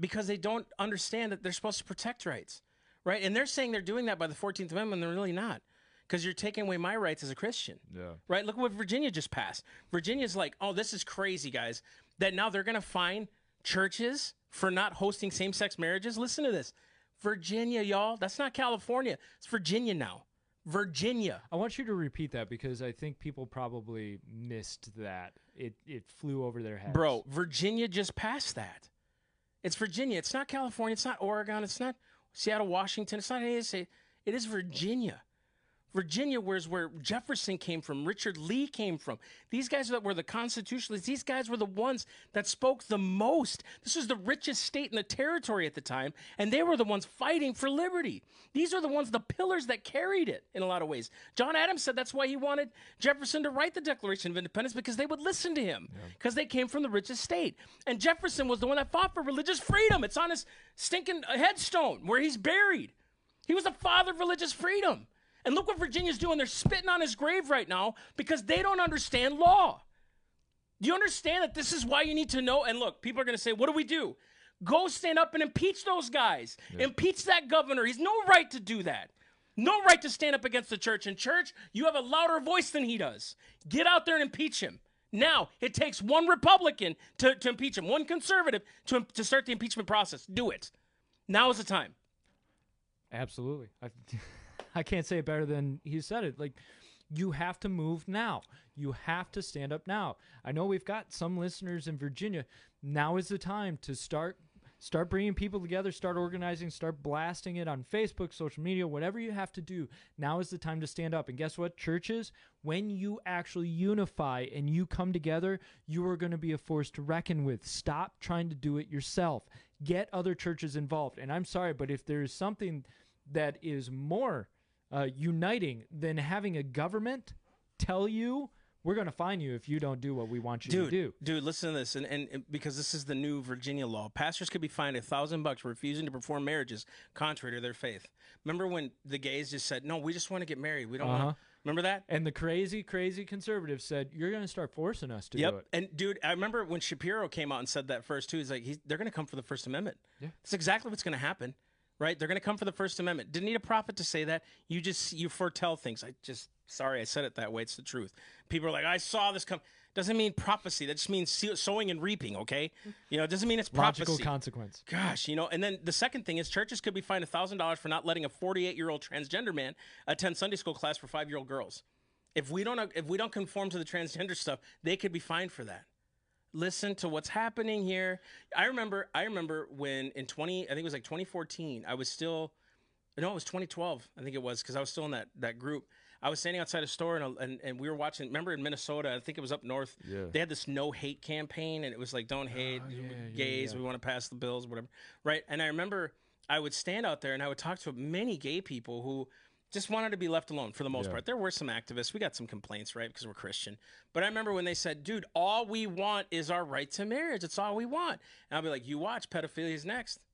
Because they don't understand that they're supposed to protect rights, right? And they're saying they're doing that by the 14th Amendment. They're really not. Because you're taking away my rights as a Christian. Yeah. Right? Look what Virginia just passed. Virginia's like, oh, this is crazy, guys. That now they're going to fine churches for not hosting same sex marriages. Listen to this Virginia, y'all. That's not California. It's Virginia now. Virginia. I want you to repeat that because I think people probably missed that. It it flew over their heads. Bro, Virginia just passed that. It's Virginia. It's not California. It's not Oregon. It's not Seattle, Washington. It's not any of this. It is Virginia. Virginia, where's where Jefferson came from, Richard Lee came from. These guys that were the constitutionalists, these guys were the ones that spoke the most. This was the richest state in the territory at the time, and they were the ones fighting for liberty. These are the ones, the pillars that carried it in a lot of ways. John Adams said that's why he wanted Jefferson to write the Declaration of Independence because they would listen to him because they came from the richest state. And Jefferson was the one that fought for religious freedom. It's on his stinking headstone where he's buried. He was the father of religious freedom. And look what Virginia's doing. They're spitting on his grave right now because they don't understand law. Do you understand that this is why you need to know? And look, people are going to say, what do we do? Go stand up and impeach those guys. Impeach that governor. He's no right to do that. No right to stand up against the church. And church, you have a louder voice than he does. Get out there and impeach him. Now, it takes one Republican to, to impeach him, one conservative to, to start the impeachment process. Do it. Now is the time. Absolutely. I, (laughs) I can't say it better than he said it. Like, you have to move now. You have to stand up now. I know we've got some listeners in Virginia. Now is the time to start start bringing people together, start organizing, start blasting it on Facebook, social media, whatever you have to do. Now is the time to stand up. And guess what, churches? When you actually unify and you come together, you are going to be a force to reckon with. Stop trying to do it yourself. Get other churches involved. And I'm sorry, but if there is something that is more uh, uniting than having a government tell you we're going to fine you if you don't do what we want you dude, to do. Dude, listen to this, and, and, and because this is the new Virginia law, pastors could be fined a thousand bucks for refusing to perform marriages contrary to their faith. Remember when the gays just said, "No, we just want to get married. We don't Uh-huh. want." to Remember that? And the crazy, crazy conservatives said you're going to start forcing us to do Yep. it. And dude, I remember when Shapiro came out and said that first too. He's like, he's, they're going to come for the First Amendment. Yeah. That's exactly what's going to happen. Right? They're going to come for the First Amendment. Didn't need a prophet to say that. You just you foretell things. I just sorry I said it that way. It's the truth. People are like, I saw this come. Doesn't mean prophecy. That just means sowing and reaping. Okay, you know, it doesn't mean it's prophecy. Logical consequence. Gosh, you know. And then the second thing is churches could be fined a thousand dollars for not letting a 48 year old transgender man attend Sunday school class for five year old girls. If we don't if we don't conform to the transgender stuff, they could be fined for that listen to what's happening here. I remember I remember when in 20 I think it was like 2014, I was still no, it was 2012. I think it was because I was still in that that group. I was standing outside a store and, and, and we were watching. Remember in Minnesota, I think it was up north. Yeah. They had this no hate campaign, and it was like, "Don't ah, hate Oh, yeah, gays. yeah, We want to pass the bills, whatever." Right? And I remember I would stand out there and I would talk to many gay people who just wanted to be left alone for the most Yeah. part. There were some activists. We got some complaints, right? Because we're Christian. But I remember when they said, dude, all we want is our right to marriage. It's all we want. And I'll be like, you watch, pedophilia is next.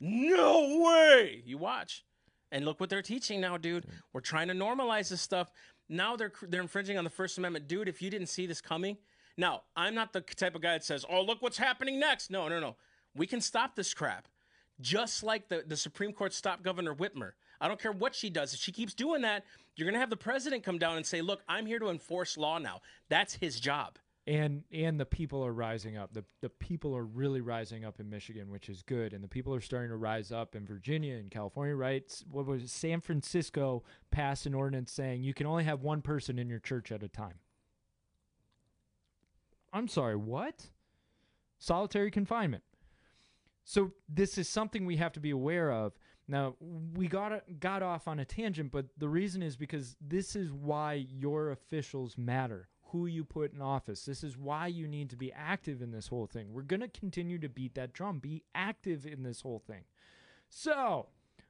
No way. You watch. And look what they're teaching now, dude. We're trying to normalize this stuff. Now they're they're infringing on the First Amendment, dude. If you didn't see this coming, now I'm not the type of guy that says, "Oh, look what's happening next." No, no, no. We can stop this crap, just like the the Supreme Court stopped Governor Whitmer. I don't care what she does. If she keeps doing that, you're gonna have the president come down and say, "Look, I'm here to enforce law now." That's his job. and and the people are rising up. The the people are really rising up in Michigan, which is good, and the people are starting to rise up in Virginia and California. Right? What was it? San Francisco passed an ordinance saying you can only have one person in your church at a time. I'm sorry, what? Solitary confinement. So this is something we have to be aware of. Now we got got off on a tangent, but the reason is because this is why your officials matter. Who you put in office. This is why you need to be active in this whole thing. We're gonna continue to beat that drum. Be active in this whole thing. So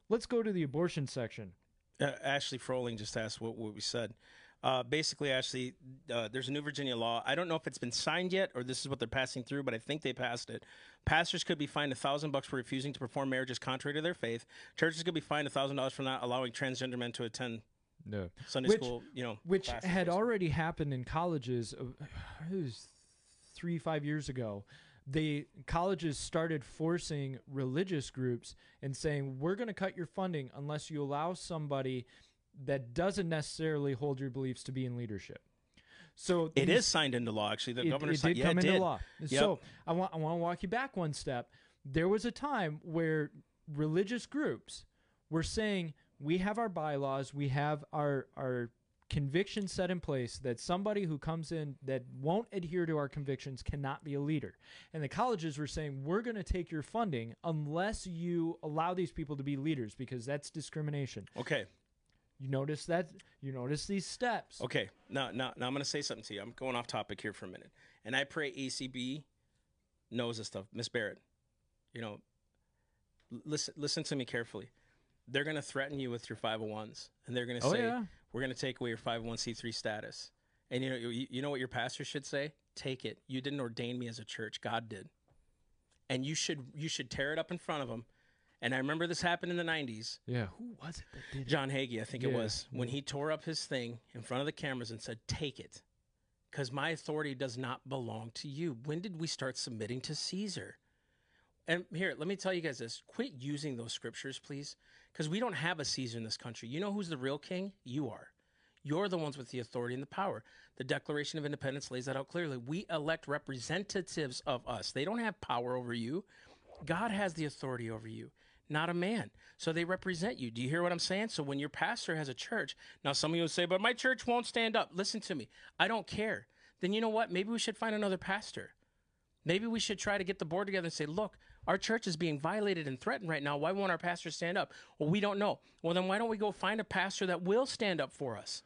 let's go to the abortion section. Uh, Ashley Froling just asked what, what we said. Uh, basically, Ashley, uh, there's a new Virginia law. I don't know if it's been signed yet or this is what they're passing through, but I think they passed it. Pastors could be fined a thousand bucks for refusing to perform marriages contrary to their faith. Churches could be fined a thousand dollars for not allowing transgender men to attend No. Sunday Which- school. You know, which classes, had already happened in colleges. uh, It was three, five years ago. The colleges started forcing religious groups and saying, "We're going to cut your funding unless you allow somebody that doesn't necessarily hold your beliefs to be in leadership." So It these- is signed into law. Actually, the it, governor it signed. did yeah, come it into did. law. So I want I want to walk you back one step. There was a time where religious groups were saying we have our bylaws, we have our our convictions set in place that somebody who comes in that won't adhere to our convictions cannot be a leader. And the colleges were saying we're going to take your funding unless you allow these people to be leaders because that's discrimination. Okay. You notice that you notice these steps. Okay. Now, now, now I'm going to say something to you. I'm going off topic here for a minute, and I pray ACB knows this stuff. Miss Barrett, you know, listen, listen to me carefully. They're going to threaten you with your 501s, and they're going to Oh, say, yeah. "We're going to take away your 501c3 status." And you know, you, you know what your pastor should say? Take it. You didn't ordain me as a church. God did, and you should you should tear it up in front of them. And I remember this happened in the 90s. Yeah, who was it that did it? John Hagee, I think it was, when he tore up his thing in front of the cameras and said, Take it, because my authority does not belong to you. When did we start submitting to Caesar? And here, let me tell you guys this quit using those scriptures, please, because we don't have a Caesar in this country. You know who's the real king? You are. You're the ones with the authority and the power. The Declaration of Independence lays that out clearly. We elect representatives of us, they don't have power over you. God has the authority over you, not a man. So they represent you. Do you hear what I'm saying? So when your pastor has a church, now some of you will say, but my church won't stand up. Listen to me. I don't care. Then you know what? Maybe we should find another pastor. Maybe we should try to get the board together and say, look, our church is being violated and threatened right now. Why won't our pastor stand up? Well, we don't know. Well, then why don't we go find a pastor that will stand up for us?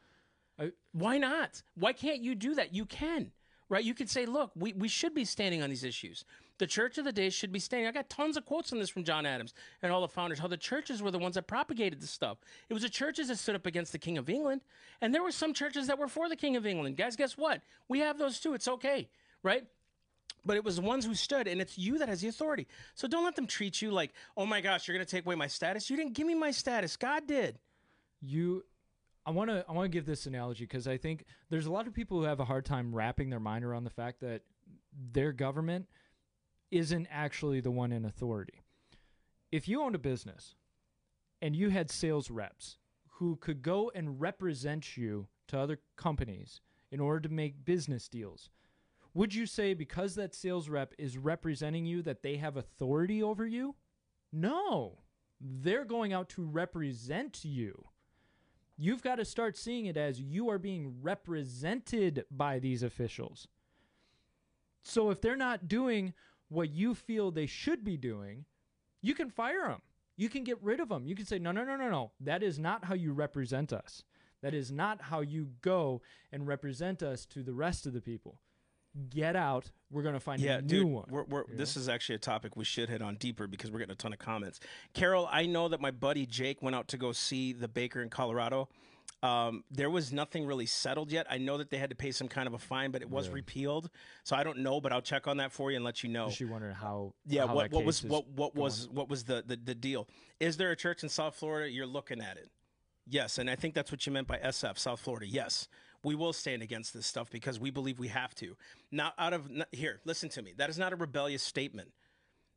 Uh, why not? Why can't you do that? You can, right? You could say, look, we, we should be standing on these issues. The church of the day should be standing. I got tons of quotes on this from John Adams and all the founders, how the churches were the ones that propagated this stuff. It was the churches that stood up against the King of England. And there were some churches that were for the King of England. Guys, guess what? We have those too. It's okay, right? But it was the ones who stood, and it's you that has the authority. So don't let them treat you like, oh my gosh, you're going to take away my status. You didn't give me my status. God did. you I want to I want to give this analogy because I think there's a lot of people who have a hard time wrapping their mind around the fact that their government isn't actually the one in authority. if you owned a business and you had sales reps who could go and represent you to other companies in order to make business deals, would you say because that sales rep is representing you that they have authority over you? No. They're going out to represent you. You've got to start seeing it as you are being represented by these officials. So if they're not doing what you feel they should be doing, you can fire them. You can get rid of them. You can say, no, no, no, no, no. That is not how you represent us. That is not how you go and represent us to the rest of the people. Get out. We're going to find Yeah, a new dude, one. we're, we're, this is actually a topic we should hit on deeper because we're getting a ton of comments. Carol, I know that my buddy Jake went out to go see the baker in Colorado. Um, there was nothing really settled yet. I know that they had to pay some kind of a fine, but it was repealed. So I don't know, but I'll check on that for you and let you know. She wondering how. Yeah, how what, what was what what was what was the, the the deal? Is there a church in South Florida? You're looking at it. Yes, and I think that's what you meant by SF, South Florida. Yes, we will stand against this stuff because we believe we have to. Now, out of n- here, listen to me. That is not a rebellious statement.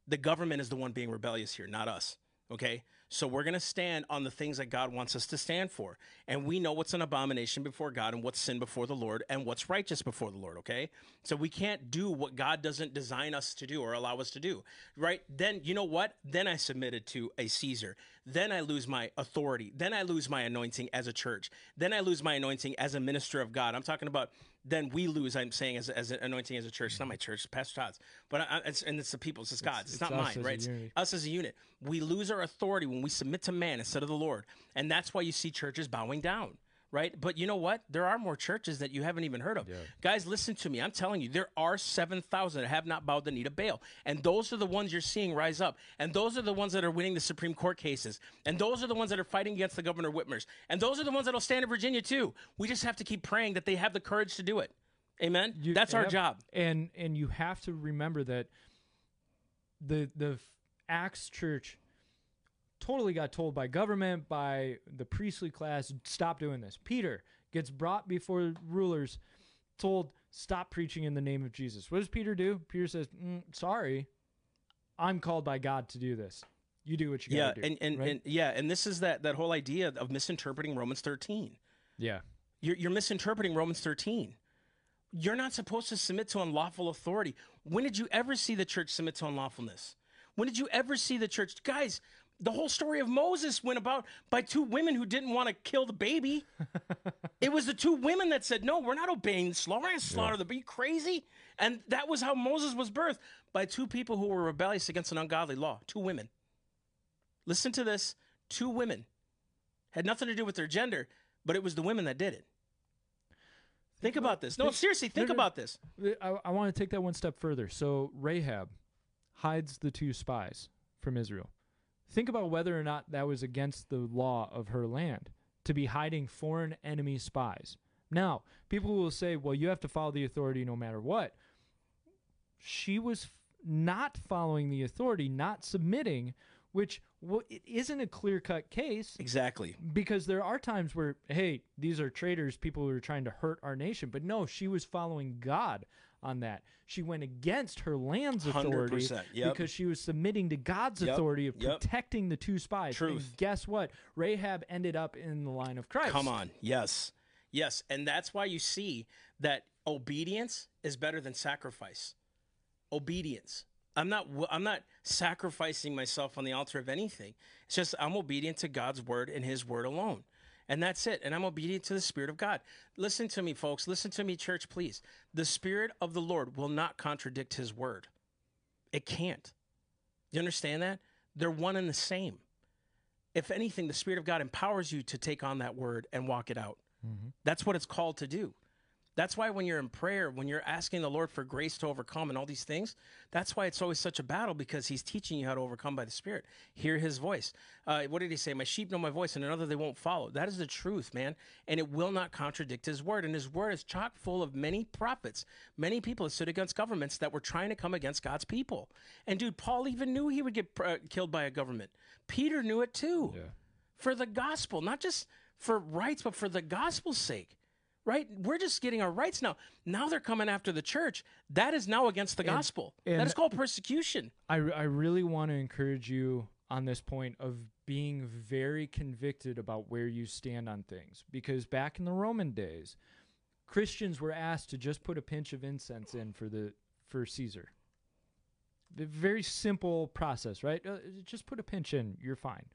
The government is the one being rebellious here, not us. Okay? So we're going to stand on the things that God wants us to stand for. And we know what's an abomination before God and what's sin before the Lord and what's righteous before the Lord, okay? So we can't do what God doesn't design us to do or allow us to do, right? Then, you know what? Then I submitted to a Caesar. Then I lose my authority. Then I lose my anointing as a church. Then I lose my anointing as a minister of God. I'm talking about then we lose. I'm saying as, as an anointing as a church. It's not my church, it's Pastor Todd's, but I, it's, and it's the people's. It's God's. It's, it's not mine, right? It's us as a unit. We lose our authority when we submit to man instead of the Lord, and that's why you see churches bowing down. Right, but you know what? There are more churches that you haven't even heard of. Guys, listen to me. I'm telling you, there are seven thousand that have not bowed the knee to Baal, and those are the ones you're seeing rise up, and those are the ones that are winning the Supreme Court cases, and those are the ones that are fighting against the Governor Whitmers, and those are the ones that'll stand in Virginia too. We just have to keep praying that they have the courage to do it. Amen. You- That's our yep. job. And and you have to remember that the the Acts church totally got told by government, by the priestly class, stop doing this. Peter gets brought before rulers, told stop preaching in the name of Jesus. What does Peter do? Peter says, mm, "Sorry, I'm called by God to do this. You do what you Yeah, gotta do." and and, right? and yeah, and this is that that whole idea of misinterpreting Romans 13. yeah, You're, you're misinterpreting Romans 13. You're not supposed to submit to unlawful authority. When did you ever see the church submit to unlawfulness? When did you ever see the church? Guys, the whole story of Moses went about by two women who didn't want to kill the baby. (laughs) it was the two women that said, No, we're not obeying this law. We're going to slaughter the baby. crazy? And that was how Moses was birthed by two people who were rebellious against an ungodly law. Two women. Listen to this two women. Had nothing to do with their gender, but it was the women that did it. Think about this. No, seriously, think no, no. about this. I, I want to take that one step further. So Rahab hides the two spies from Israel. Think about whether or not that was against the law of her land to be hiding foreign enemy spies. Now, people will say, well, you have to follow the authority no matter what. She was f- not following the authority, not submitting, which well, it isn't a clear cut case Exactly. because there are times where hey these are traitors people who are trying to hurt our nation but no she was following god on that she went against her land's authority yep. because she was submitting to god's Yep, authority of yep. protecting the two spies Truth. and guess what rahab ended up in the line of christ Come on. Yes. Yes. And that's why you see that obedience is better than sacrifice. Obedience. I'm not I'm not sacrificing myself on the altar of anything. It's just I'm obedient to God's word and his word alone. And that's it. And I'm obedient to the spirit of God. Listen to me folks. Listen to me church please. The spirit of the Lord will not contradict his word. It can't. You understand that? They're one and the same. If anything, the Spirit of God empowers you to take on that word and walk it out. Mm-hmm. That's what it's called to do. That's why when you're in prayer, when you're asking the Lord for grace to overcome and all these things, that's why it's always such a battle because He's teaching you how to overcome by the Spirit. Hear His voice. Uh, what did He say? My sheep know my voice, and another they won't follow. That is the truth, man. And it will not contradict His word. And His word is chock full of many prophets, many people that stood against governments that were trying to come against God's people. And dude, Paul even knew he would get uh, killed by a government. Peter knew it too Yeah. for the gospel, not just for rights, but for the gospel's sake. Right? We're just getting our rights now. Now they're coming after the church. That is now against the gospel. that and- is called persecution. I, I really want to encourage you on this point of being very convicted about where you stand on things because back in the Roman days, Christians were asked to just put a pinch of incense in for the for Caesar. The very simple process, right? Uh, just put a pinch in, you're fine.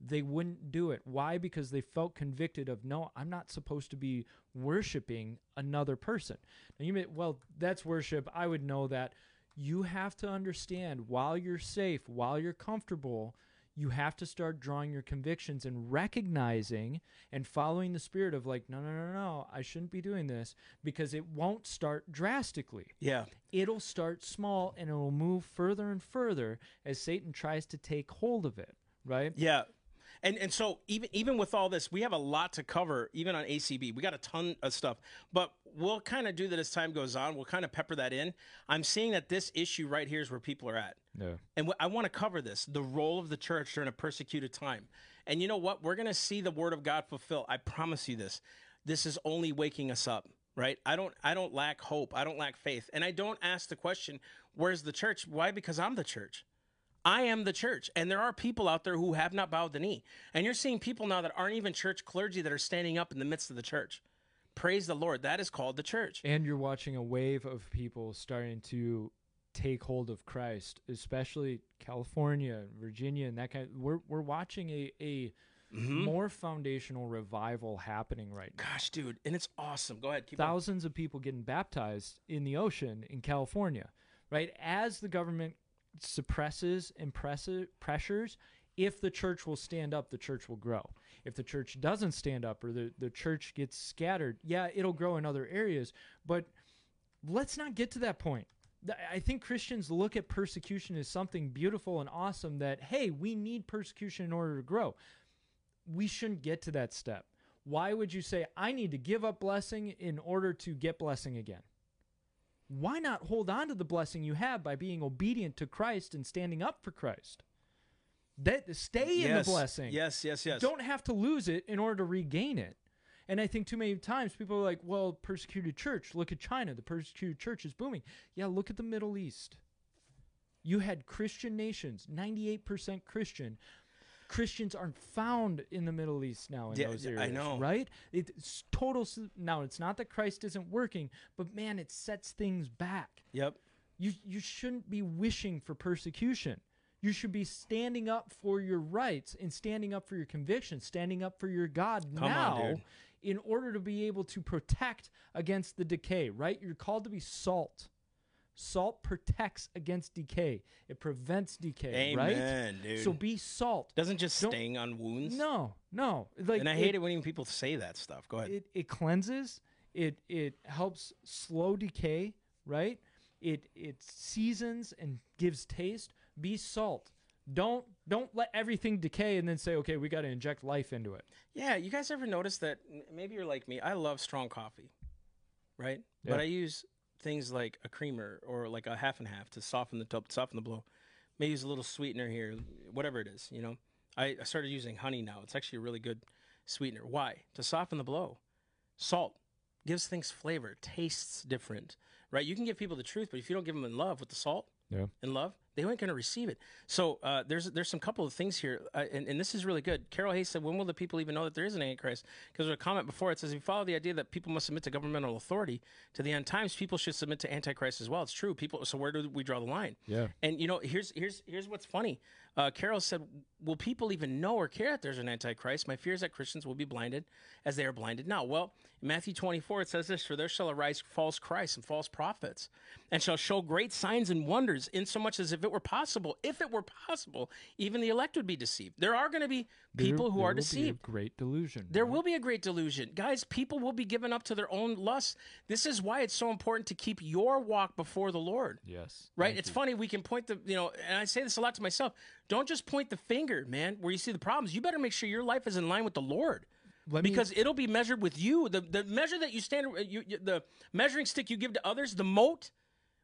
They wouldn't do it. Why? Because they felt convicted of no, I'm not supposed to be worshiping another person. Now you may well that's worship. I would know that. You have to understand while you're safe, while you're comfortable, you have to start drawing your convictions and recognizing and following the spirit of like no no no no i shouldn't be doing this because it won't start drastically Yeah. it'll start small and it will move further and further as satan tries to take hold of it right Yeah. And and so even even with all this, we have a lot to cover even on ACB. We got a ton of stuff. But we'll kind of do that as time goes on. We'll kind of pepper that in. I'm seeing that this issue right here is where people are at. no And I want to cover this the role of the church during a persecuted time. And you know what? We're going to see the word of God fulfill. I promise you this. This is only waking us up, right? I don't I don't lack hope. I don't lack faith. And I don't ask the question, where's the church? Why? Because I'm the church. I am the church. And there are people out there who have not bowed the knee. And you're seeing people now that aren't even church clergy that are standing up in the midst of the church. Praise the Lord. That is called the church. and you're watching a wave of people starting to take hold of Christ, especially California, Virginia, and that kind. we're we're watching a a Mm-hmm. more foundational revival happening right now. Gosh, dude. And it's awesome. Go ahead. Keep on. Thousands of people getting baptized in the ocean in California, right? As the government suppresses and pressures, if the church will stand up, the church will grow. If the church doesn't stand up or the, the church gets scattered, yeah, it'll grow in other areas. But let's not get to that point. I think Christians look at persecution as something beautiful and awesome that, hey, we need persecution in order to grow. We shouldn't get to that step. Why would you say, I need to give up blessing in order to get blessing again? Why not hold on to the blessing you have by being obedient to Christ and standing up for Christ? That stay in yes. the blessing. Yes, yes, yes. Don't have to lose it in order to regain it. And I think too many times people are like, well, persecuted church, look at China. The persecuted church is booming. Yeah, look at the Middle East. You had Christian nations, 98% Christian. Christians aren't found in the Middle East now in Yeah, those areas. I know. Right? It's total. Now, it's not that Christ isn't working, but man, it sets things back. Yep. You, you shouldn't be wishing for persecution. You should be standing up for your rights and standing up for your convictions, standing up for your God Come now dude. in order to be able to protect against the decay, right? You're called to be salt. Salt protects against decay. It prevents decay, right? Amen, dude. So be salt. Doesn't just Don't- sting on wounds. No, no. Like and I hate it, when even people say that stuff. Go ahead. it, it cleanses it it helps slow decay right it it seasons and gives taste be salt don't don't let everything decay and then say okay we got to inject life into it yeah, you guys ever notice that? Maybe you're like me. I love strong coffee, right? Yeah. But I use things like a creamer or like a half and half to soften the top, soften the blow. Maybe use a little sweetener here, whatever it is. You know, I, I started using honey now. It's actually a really good sweetener. Why? To soften the blow. Salt gives things flavor, tastes different, right? You can give people the truth, but if you don't give them in love with the salt, yeah in love, they ain't going to receive it. So uh, there's there's some couple of things here, uh, and, and this is really good. Carol Hayes said, "When will the people even know that there is an Antichrist?" Because there's a comment before it says, "If you follow the idea that people must submit to governmental authority to the end times, people should submit to Antichrist as well." It's true. People. So where do we draw the line? yeah And you know, here's here's here's what's funny. Uh, Carol said, "Will people even know or care that there's an antichrist? My fear is that Christians will be blinded, as they are blinded now." Well, in Matthew 24 it says this: "For there shall arise false Christs and false prophets, and shall show great signs and wonders, insomuch as if it were possible, if it were possible, even the elect would be deceived." There are going to be people There- who there are will be a deceived. great delusion There will be a great delusion. Guys, people will be given up to their own lusts. This is why it's so important to keep your walk before the Lord yes right? It's funny we can point the you know, and I say this a lot to myself. Don't just point the finger, man. Where you see the problems, you better make sure your life is in line with the Lord, me- because it'll be measured with you. The the measure that you stand, you, you, the measuring stick you give to others, the moat,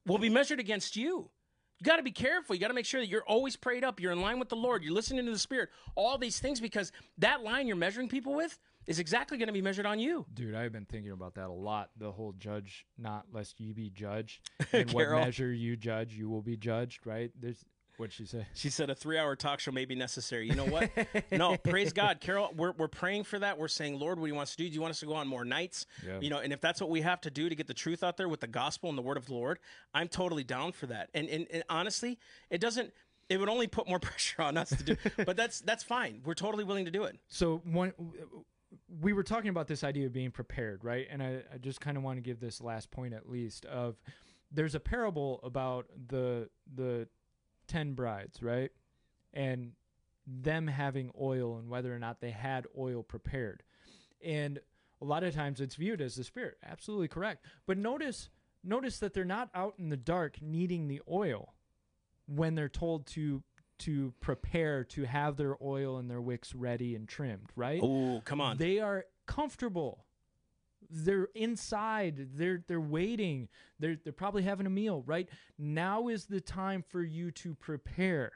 will be measured against you. You got to be careful. You got to make sure that you're always prayed up. You're in line with the Lord. You're listening to the Spirit. All these things, because that line you're measuring people with is exactly going to be measured on you. Dude, I've been thinking about that a lot. The whole judge not lest you be judged. (laughs) And what measure you judge, you will be judged, right? There's What'd she say? She said a three-hour talk show may be necessary. You know what? no, (laughs) praise God, Carol. We're, we're praying for that. We're saying, Lord, what do you want us to do? Do you want us to go on more nights? Yeah. You know, and if that's what we have to do to get the truth out there with the gospel and the word of the Lord, I'm totally down for that. And and, and honestly, it doesn't. It would only put more (laughs) pressure on us to do, but that's that's fine. We're totally willing to do it. So one, we were talking about this idea of being prepared, right? And I, I just kind of want to give this last point at least of there's a parable about the the ten brides, right? And them having oil and whether or not they had oil prepared. And a lot of times it's viewed as the spirit. Absolutely correct. But notice notice that they're not out in the dark needing the oil when they're told to to prepare to have their oil and their wicks ready and trimmed, right? Oh, come on. They are comfortable. They're inside. They're they're waiting. They're they're probably having a meal, right? Now is the time for you to prepare.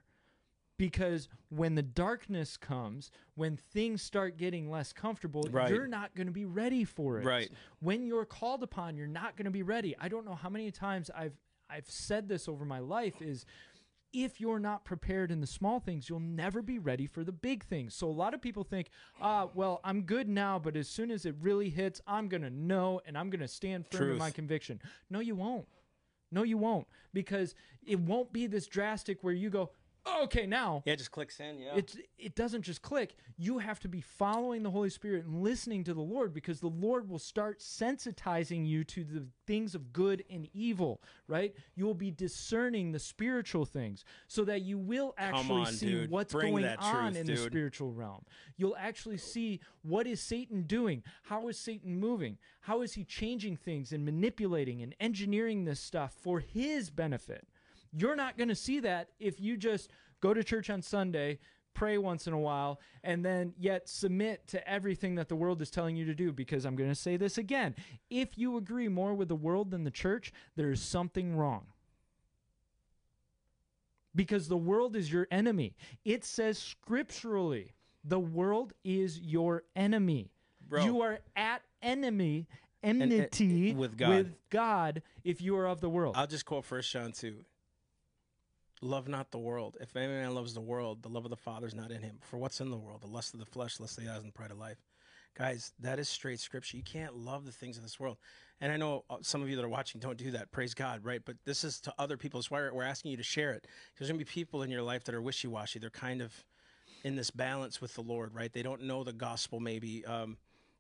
Because when the darkness comes, when things start getting less comfortable, Right. you're not going to be ready for it. Right. When you're called upon, you're not going to be ready. I don't know how many times I've I've said this over my life is if you're not prepared in the small things, you'll never be ready for the big things. So a lot of people think, ah, well, I'm good now, but as soon as it really hits, I'm going to know and I'm going to stand firm in my conviction. No, you won't. No, you won't. Because it won't be this drastic where you go, okay, now yeah, it just clicks in. Yeah. it's it doesn't just click. You have to be following the Holy Spirit and listening to the Lord because the Lord will start sensitizing you to the things of good and evil, right? You will be discerning the spiritual things so that you will actually on, see dude. what's Bring going that on truth, in the dude. spiritual realm. You'll actually see what is Satan doing? How is Satan moving? How is he changing things and manipulating and engineering this stuff for his benefit? You're not going to see that if you just go to church on Sunday, pray once in a while, and then yet submit to everything that the world is telling you to do. Because I'm going to say this again if you agree more with the world than the church, there is something wrong. Because the world is your enemy. It says scripturally, the world is your enemy. Bro. You are at enemy and- enmity with God. with God if you are of the world. I'll just quote First John two. Love not the world. If any man loves the world, the love of the Father is not in him. For what's in the world? The lust of the flesh, lust of the eyes, and the pride of life. Guys, that is straight scripture. You can't love the things of this world. And I know uh, some of you that are watching don't do that. Praise God, right? But this is to other people. That's why we're asking you to share it. There's going to be people in your life that are wishy washy. They're kind of in this balance with the Lord, right? They don't know the gospel, maybe. Um,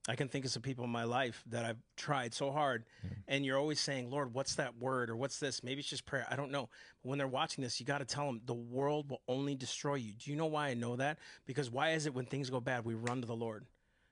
I can think of some people in my life that I've tried so hard, mm. and you're always saying, Lord, what's that word or what's this? Maybe it's just prayer. I don't know. But when they're watching this, you got to tell them the world will only destroy you. Do you know why I know that? Because why is it when things go bad, we run to the Lord?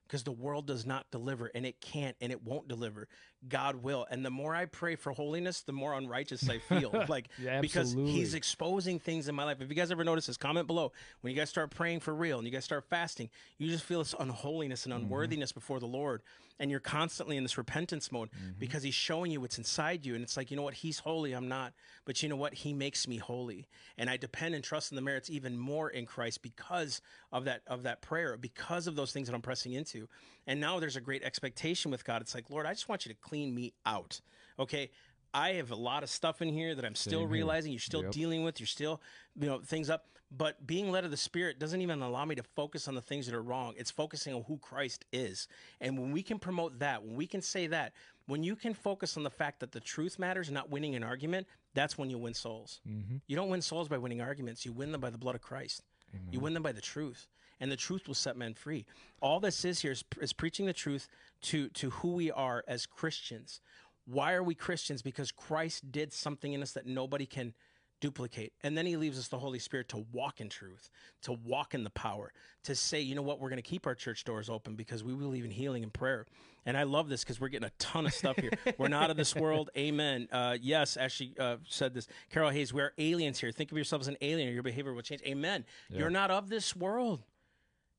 Because the world does not deliver, and it can't, and it won't deliver. God will. And the more I pray for holiness, the more unrighteous I feel. (laughs) like, Yeah, because. He's exposing things in my life. If you guys ever notice this, comment below. When you guys start praying for real and you guys start fasting, you just feel this unholiness and mm-hmm. unworthiness before the Lord. And you're constantly in this repentance mode mm-hmm. because He's showing you what's inside you. And it's like, you know what? He's holy. I'm not. But you know what? He makes me holy. And I depend and trust in the merits even more in Christ because of that of that prayer, because of those things that I'm pressing into. And now there's a great expectation with God. It's like, Lord, I just want you to clean me out. Okay. I have a lot of stuff in here that I'm still Same here. realizing you're still Yep. dealing with. You're still, you know, things up. But being led of the Spirit doesn't even allow me to focus on the things that are wrong. It's focusing on who Christ is. And when we can promote that, when we can say that, when you can focus on the fact that the truth matters, not winning an argument, that's when you win souls. Mm-hmm. You don't win souls by winning arguments. You win them by the blood of Christ. You win them by the truth, and the truth will set men free. All this is here is, is preaching the truth to to who we are as Christians. Why are we Christians? Because Christ did something in us that nobody can duplicate. And then he leaves us the Holy Spirit to walk in truth, to walk in the power, to say, you know what, we're going to keep our church doors open because we believe in healing and prayer. And I love this because we're getting a ton of stuff here. we're not of this world. (laughs) Amen. Uh, yes, Ashley uh, said this. Carol Hayes, we are aliens here. Think of yourself as an alien or your behavior will change. Amen. You're not of this world.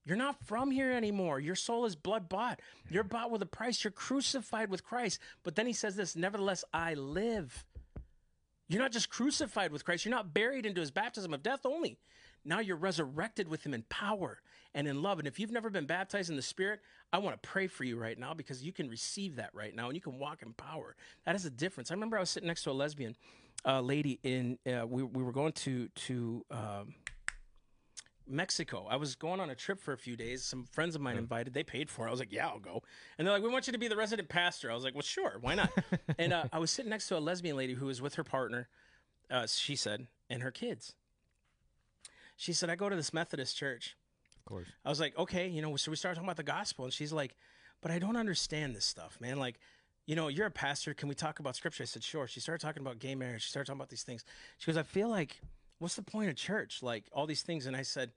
You're not from here anymore. Your soul is blood bought. You're bought with a price. You're crucified with Christ. But then he says this Nevertheless, I live. You're not just crucified with Christ. You're not buried into his baptism of death only. Now you're resurrected with him in power and in love. And if you've never been baptized in the Spirit, I want to pray for you right now because you can receive that right now and you can walk in power. That is a difference. I remember I was sitting next to a lesbian a lady in uh, we we were going to to um, Mexico. I was going on a trip for a few days. Some friends of mine invited. They paid for it. I was like, "Yeah, I'll go." And they're like, "We want you to be the resident pastor." I was like, "Well, sure, why not?" (laughs) and uh, I was sitting next to a lesbian lady who was with her partner. Uh, she said, and her kids. She said, "I go to this Methodist church." Of course. I was like, "Okay, you know." So we started talking about the gospel, and she's like, "But I don't understand this stuff, man. Like." You know, you're a pastor. Can we talk about scripture? I said, sure. She started talking about gay marriage. She started talking about these things. She goes, I feel like, what's the point of church? Like all these things. And I said,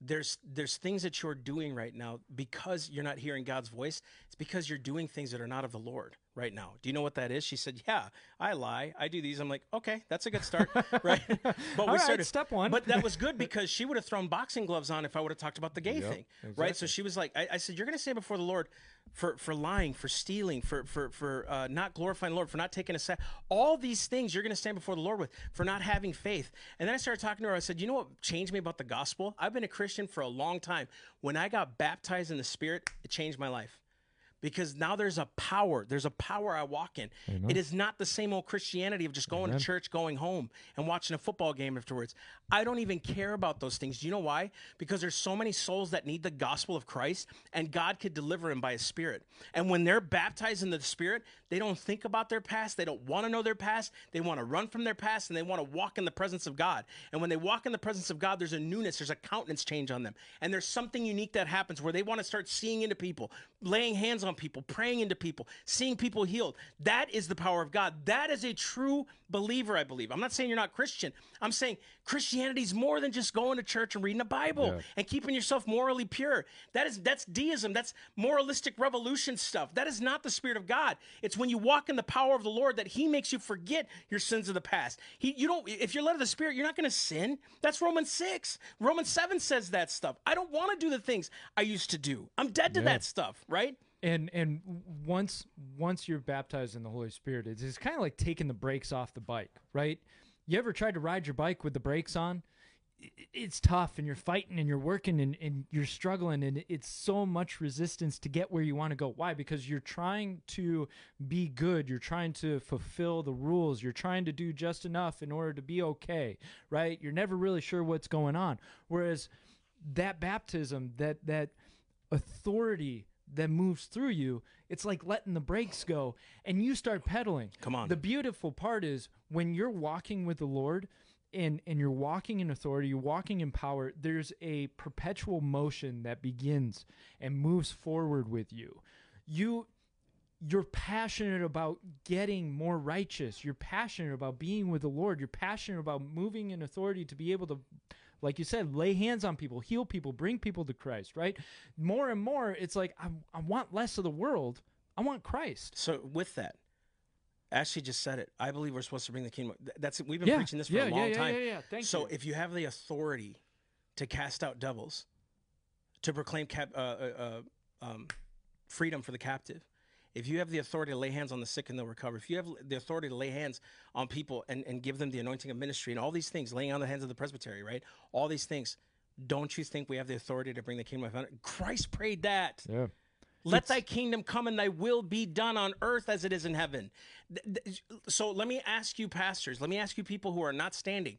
there's there's things that you're doing right now because you're not hearing God's voice. It's because you're doing things that are not of the Lord right now. Do you know what that is? She said, "Yeah, I lie. I do these." I'm like, "Okay, that's a good start." (laughs) right? But All right, step one. But that was good (laughs) because she would have thrown boxing gloves on if I would have talked about the gay Yep, thing. Right? So she was like, I, I said, "You're going to stand before the Lord for for lying, for stealing, for for for uh, not glorifying the Lord, for not taking a set. All these things you're going to stand before the Lord with for not having faith." And then I started talking to her. I said, "You know what changed me about the gospel? I've been a Christian for a long time. When I got baptized in the Spirit, it changed my life." Because now there's a power. There's a power I walk in. It is not the same old Christianity of just going to church, going home, and watching a football game afterwards. I don't even care about those things. Do you know why? Because there's so many souls that need the gospel of Christ, and God could deliver them by His Spirit. And when they're baptized in the Spirit, they don't think about their past. They don't want to know their past. They want to run from their past, and they want to walk in the presence of God. And when they walk in the presence of God, there's a newness, there's a countenance change on them, and there's something unique that happens where they want to start seeing into people, laying hands on people, praying into people, seeing people healed. That is the power of God. That is a true believer, I believe. I'm not saying you're not Christian. I'm saying Christianity is more than just going to church and reading a Bible Yeah. and keeping yourself morally pure. That is that's deism. That's moralistic revolution stuff. That is not the spirit of God. It's when you walk in the power of the Lord that He makes you forget your sins of the past. He you don't if you're led of the Spirit, you're not going to sin. That's Romans six. Romans seven says that stuff. I don't want to do the things I used to do. I'm dead to that stuff. Right. and and once once you're baptized in the Holy Spirit, it's, it's kind of like taking the brakes off the bike, right? You ever tried to ride your bike with the brakes on? It's tough, and you're fighting, and you're working, and, and you're struggling, and it's so much resistance to get where you want to go. Why? Because you're trying to be good, you're trying to fulfill the rules, you're trying to do just enough in order to be okay, right? You're never really sure what's going on. Whereas that baptism, that that authority that moves through you, it's like letting the brakes go and you start pedaling. Come on. The beautiful part is when you're walking with the Lord and and you're walking in authority, you're walking in power, there's a perpetual motion that begins and moves forward with you. You you're passionate about getting more righteous. You're passionate about being with the Lord. You're passionate about moving in authority to be able to, like you said, lay hands on people, heal people, bring people to Christ, right? More and more, it's like, I, I want less of the world. I want Christ. So with that, Ashley just said it. I believe we're supposed to bring the kingdom. Th- That's we've been Yeah. preaching this for Yeah, a long yeah, time. yeah, yeah. Thank so you. if you have the authority to cast out devils, to proclaim cap, uh, uh, uh, um, freedom for the captive, if you have the authority to lay hands on the sick and they'll recover, if you have the authority to lay hands on people and, and give them the anointing of ministry and all these things, laying on the hands of the presbytery, right? All these things, don't you think we have the authority to bring the kingdom of heaven? Christ prayed that. Yeah. Let thy kingdom come and thy will be done on earth as it is in heaven. So let me ask you, pastors, let me ask you, people who are not standing,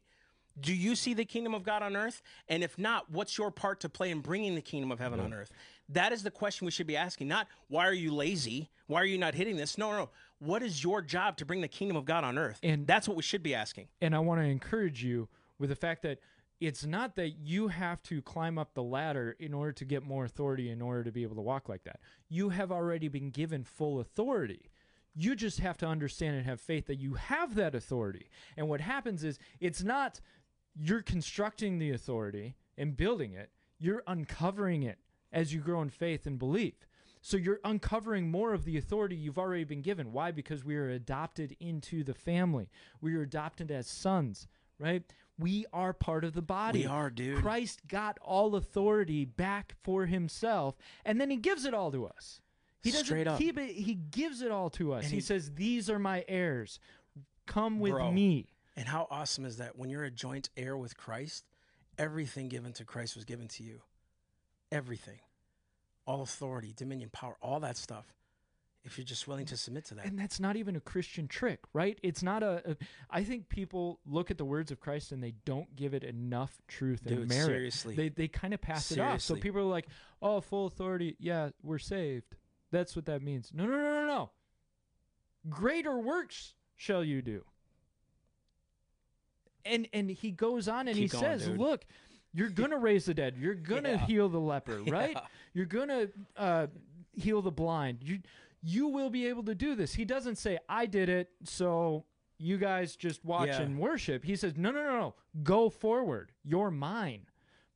do you see the kingdom of God on earth? And if not, what's your part to play in bringing the kingdom of heaven on earth? That is the question we should be asking. Not why are you lazy? Why are you not hitting this? No, no. What is your job to bring the kingdom of God on earth? And- that's what we should be asking. And I want to encourage you with the fact that it's not that you have to climb up the ladder in order to get more authority in order to be able to walk like that. You have already been given full authority. You just have to understand and have faith that you have that authority. And what happens is it's not you're constructing the authority and building it, you're uncovering it as you grow in faith and belief. So you're uncovering more of the authority you've already been given. Why? Because we are adopted into the family. We are adopted as sons, right? We are part of the body. We are, dude. Christ got all authority back for himself, and then he gives it all to us. He doesn't Straight up. keep it, he gives it all to us. He, he- says, These are my heirs. Come with Bro. me. And how awesome is that when you're a joint heir with Christ, everything given to Christ was given to you. Everything. All authority, dominion, power, all that stuff if you're just willing to submit to that. and that's not even a Christian trick, right? It's not a. a I think people look at the words of Christ and they don't give it enough truth and Dude, merit. seriously. They they kind of pass it off. So people are like, "Oh, full authority. Yeah, we're saved. That's what that means." No, no, no, no, no. Greater works shall you do. And and he goes on and Keep he going, says, dude. "Look, you're gonna (laughs) raise the dead. You're gonna Yeah. heal the leper, right? (laughs) Yeah. You're gonna uh, heal the blind. You you will be able to do this." He doesn't say, "I did it, so you guys just watch Yeah. and worship." He says, "No, no, no, no. Go forward. You're mine.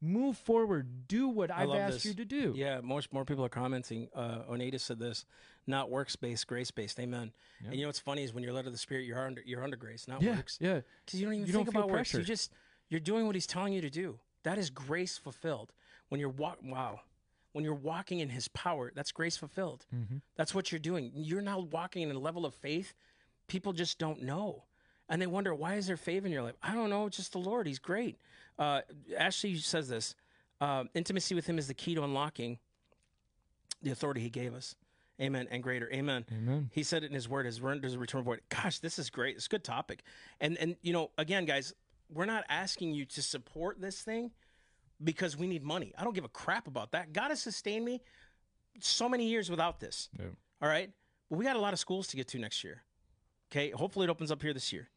Move forward. Do what I've asked this. you to do." Yeah, most more people are commenting. Uh, Oneida said this: not works based, grace based. Amen. Yeah. And you know what's funny is when you're led of the Spirit, you're under you're under grace, not yeah, works. yeah. Because you don't even You think don't feel about works. You just you're doing what He's telling you to do. That is grace fulfilled. When you're walk, wow, when you're walking in His power, that's grace fulfilled. Mhm. That's what you're doing. You're now walking in a level of faith people just don't know. And they wonder, why is there favor in your life? I don't know. It's just the Lord. He's great. Uh, Ashley says this uh, intimacy with Him is the key to unlocking the authority He gave us. Amen. And greater. Amen. Amen. He said it in His Word. His word does return void. Gosh, this is great. It's a good topic. And and you know, again, guys, we're not asking you to support this thing because we need money. I don't give a crap about that. God has sustained me so many years without this. Yeah. All right. But we got a lot of schools to get to next year. Okay. Hopefully it opens up here this year.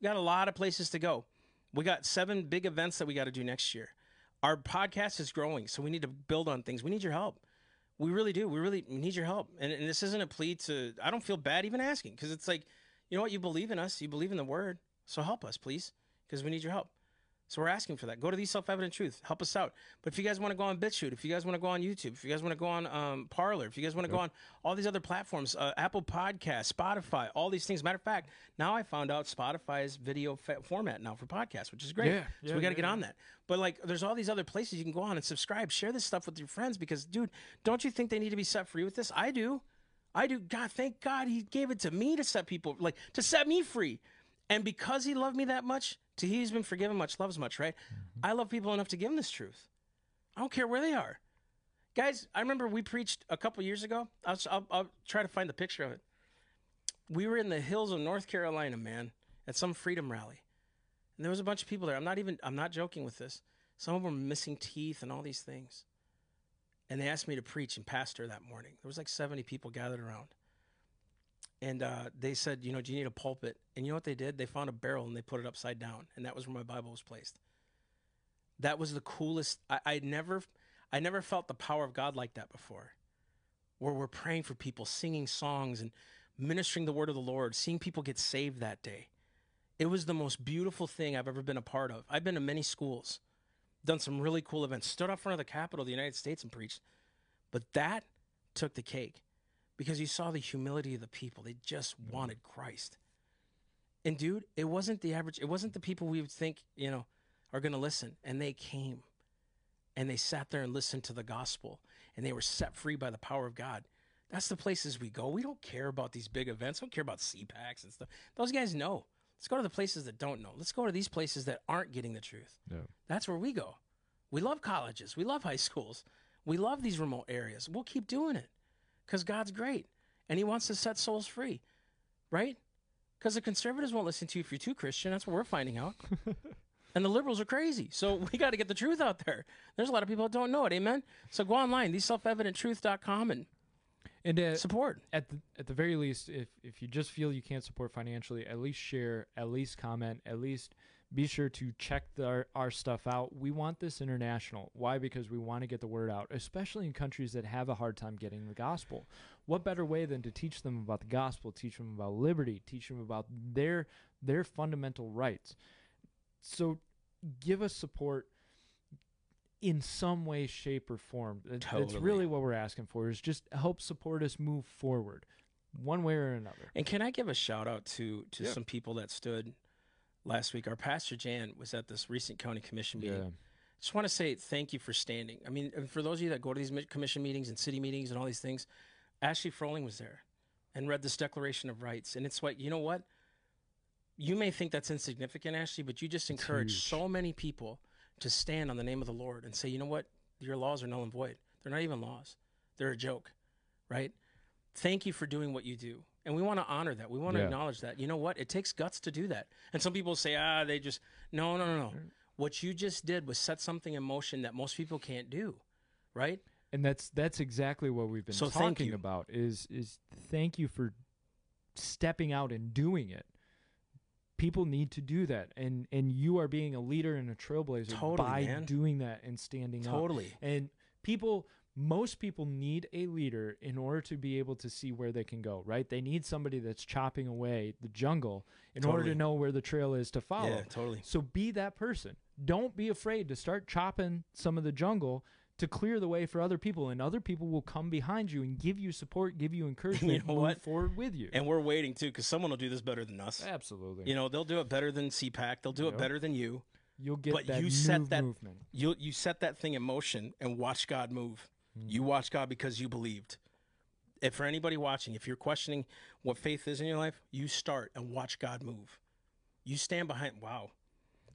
We got a lot of places to go. We got seven big events that we got to do next year. Our podcast is growing, so we need to build on things. We need your help. We really do. We really need your help. And, and this isn't a plea to, I don't feel bad even asking because it's like, you know what? You believe in us, you believe in the word. So help us, please, because we need your help. So we're asking for that. Go to the Self Evident Truth. Help us out. But if you guys want to go on BitChute, if you guys want to go on YouTube, if you guys want to go on um, Parler, if you guys want to go on all these other platforms, uh, Apple Podcast, Spotify, all these things. Matter of fact, now I found out Spotify's video fa- format now for podcasts, which is great. Yeah, so yeah, we got to yeah, get on that. But like, there's all these other places you can go on and subscribe, share this stuff with your friends because, dude, don't you think they need to be set free with this? I do. I do. God, thank God he gave it to me to set people like to set me free. And because he loved me that much, to he who's been forgiven much loves much, right? Mm-hmm. I love people enough to give them this truth. I don't care where they are. Guys, I remember we preached a couple years ago. I'll, I'll, I'll try to find the picture of it. We were in the hills of North Carolina, man, at some freedom rally. And there was a bunch of people there. I'm not even, I'm not joking with this. Some of them were missing teeth and all these things. And they asked me to preach and pastor that morning. There was like 70 people gathered around. And uh, they said, you know, do you need a pulpit? And you know what they did? They found a barrel and they put it upside down, and that was where my Bible was placed. That was the coolest. I, I never, I never felt the power of God like that before. Where we're praying for people, singing songs, and ministering the word of the Lord, seeing people get saved that day. It was the most beautiful thing I've ever been a part of. I've been to many schools, done some really cool events, stood up front of the Capitol of the United States and preached. But that took the cake because you saw the humility of the people. They just mm-hmm. wanted Christ. And dude, it wasn't the average, it wasn't the people we would think, you know, are going to listen. And they came and they sat there and listened to the gospel and they were set free by the power of God. That's the places we go. We don't care about these big events. We don't care about CPACs and stuff. Those guys know. Let's go to the places that don't know. Let's go to these places that aren't getting the truth. Yeah. That's where we go. We love colleges. We love high schools. We love these remote areas. We'll keep doing it because God's great and He wants to set souls free, right? Because the conservatives won't listen to you if you're too Christian. That's what we're finding out. (laughs) and the liberals are crazy. So (laughs) we got to get the truth out there. There's a lot of people that don't know it. Amen. So go online, theselfevidenttruth.com, and And uh, support. at the at the very least, if if you just feel you can't support financially, at least share, at least comment, at least be sure to check the, our, our stuff out. We want this international. Why? Because we want to get the word out, especially in countries that have a hard time getting the gospel. What better way than to teach them about the gospel, teach them about liberty, teach them about their their fundamental rights. So give us support in some way, shape, or form. It- It's really what we're asking for is just help support us move forward, one way or another. And can I give a shout out to to Yeah. some people that stood last week? Our pastor Jan was at this recent county commission meeting. Yeah. just want to say thank you for standing. I mean, and for those of you that go to these commission meetings and city meetings and all these things, Ashley Froling was there and read this Declaration of Rights. And it's what, you know what? You may think that's insignificant, Ashley, but you just encourage so many people to stand on the name of the Lord and say, you know what? Your laws are null and void. They're not even laws, they're a joke, right? thank you for doing what you do. And we want to honor that. We want to Yeah. acknowledge that. You know what? It takes guts to do that. And some people say, ah, they just, no, no, no, no. What you just did was set something in motion that most people can't do, right? and that's that's exactly what we've been So talking about is is thank you for stepping out and doing it people need to do that and and you are being a leader and a trailblazer Totally, by man. doing that and standing up Totally. and people most people need a leader in order to be able to see where they can go right they need somebody that's chopping away the jungle in order to know where the trail is to follow Yeah, totally. so be that person. Don't be afraid to start chopping some of the jungle to clear the way for other people, and other people will come behind you and give you support, give you (laughs) encouragement, know move what? forward with you. And we're waiting too, because someone will do this better than us. Absolutely, You know, they'll do it better than CPAC. They'll do it better than you. you'll get but that you set that- movement. You you set that thing in motion and watch God move. You watch God because you believed. If for anybody watching, if you're questioning what faith is in your life, you start and watch God move. You stand behind wow.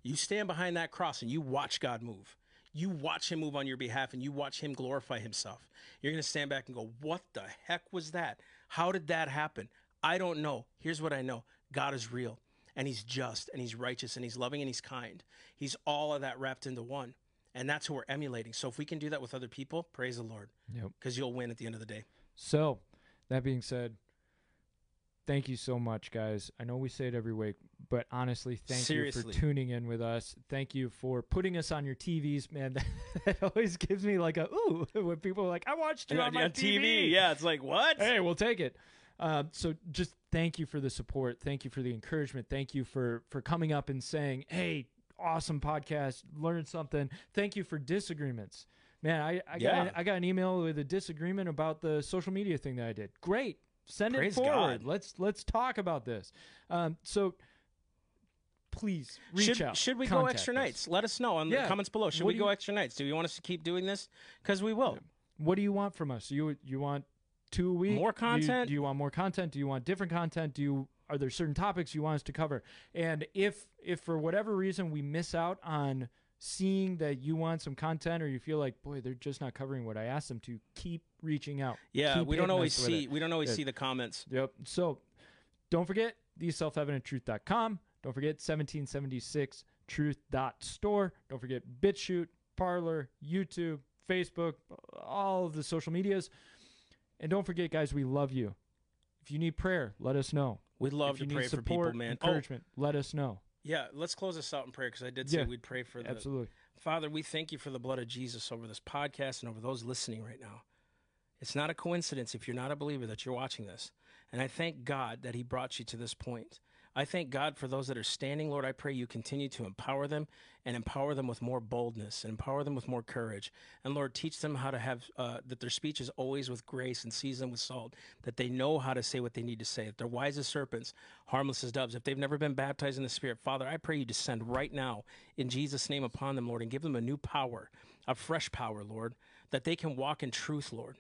You stand behind that cross and you watch God move. You watch him move on your behalf and you watch him glorify himself. You're going to stand back and go, "What the heck was that? How did that happen? I don't know. Here's what I know. God is real and he's just and he's righteous and he's loving and he's kind. He's all of that wrapped into one. And that's who we're emulating. So if we can do that with other people, praise the Lord Yep. because you'll win at the end of the day. So, that being said, thank you so much, guys. I know we say it every week, but honestly, thank you for tuning in with us. Thank you for putting us on your TVs, man. (laughs) That always gives me like a ooh (laughs) when people are like, "I watched you on my TV." yeah, it's like what? hey, we'll take it. Uh, so just thank you for the support. Thank you for the encouragement. Thank you for for coming up and saying, "Hey, awesome podcast, learned something." Thank you for disagreements. Man, I, I got Yeah. I got an email with a disagreement about the social media thing that I did. Great, send Praise it forward. God. Let's let's talk about this. Um, so please reach should, out. should we go extra us. nights? Let us know in Yeah. the comments below. Should What we go you- extra nights? Do you want us to keep doing this? Because we will. What do you want from us? You you want two a week? More Do you- content? Do you, want more content? Do you want different content? Do you are there certain topics you want us to cover? And if if for whatever reason we miss out on seeing that you want some content or you feel like boy they're just not covering what I asked them to, keep reaching out. Yeah, Keep we don't always see it. we don't always Good. see the comments. Yep. So don't forget the self-evidenttruth.com. Don't forget 1776truth.store. Don't forget BitChute, Parler, YouTube, Facebook, all of the social medias. And don't forget, guys, we love you. If you need prayer, let us know. We'd love to you pray need for support, people, man. Oh, encouragement, let us know. yeah, let's close this out in prayer because I did say Yeah, we'd pray for the Absolutely. Father, we thank you for the blood of Jesus over this podcast and over those listening right now. It's not a coincidence if you're not a believer that you're watching this. And I thank God that He brought you to this point. I thank God for those that are standing. Lord, I pray you continue to empower them and empower them with more boldness and empower them with more courage. And Lord, teach them how to have, uh, that their speech is always with grace and seasoned with salt, that they know how to say what they need to say, that they're wise as serpents, harmless as doves. If they've never been baptized in the Spirit, Father, I pray you descend right now in Jesus' name upon them, Lord, and give them a new power, a fresh power, Lord, that they can walk in truth, Lord.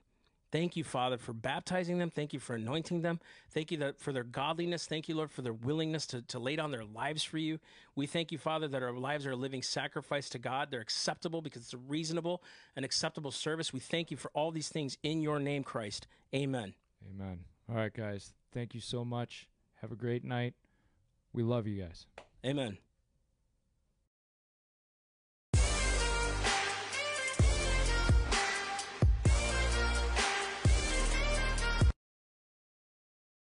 Thank you, Father, for baptizing them. Thank you for anointing them. Thank you that for their godliness. Thank you, Lord, for their willingness to, to lay down their lives for you. We thank you, Father, that our lives are a living sacrifice to God. They're acceptable because it's a reasonable and acceptable service. We thank you for all these things in your name, Christ. Amen. Amen. All right, guys. Thank you so much. Have a great night. We love you guys. Amen.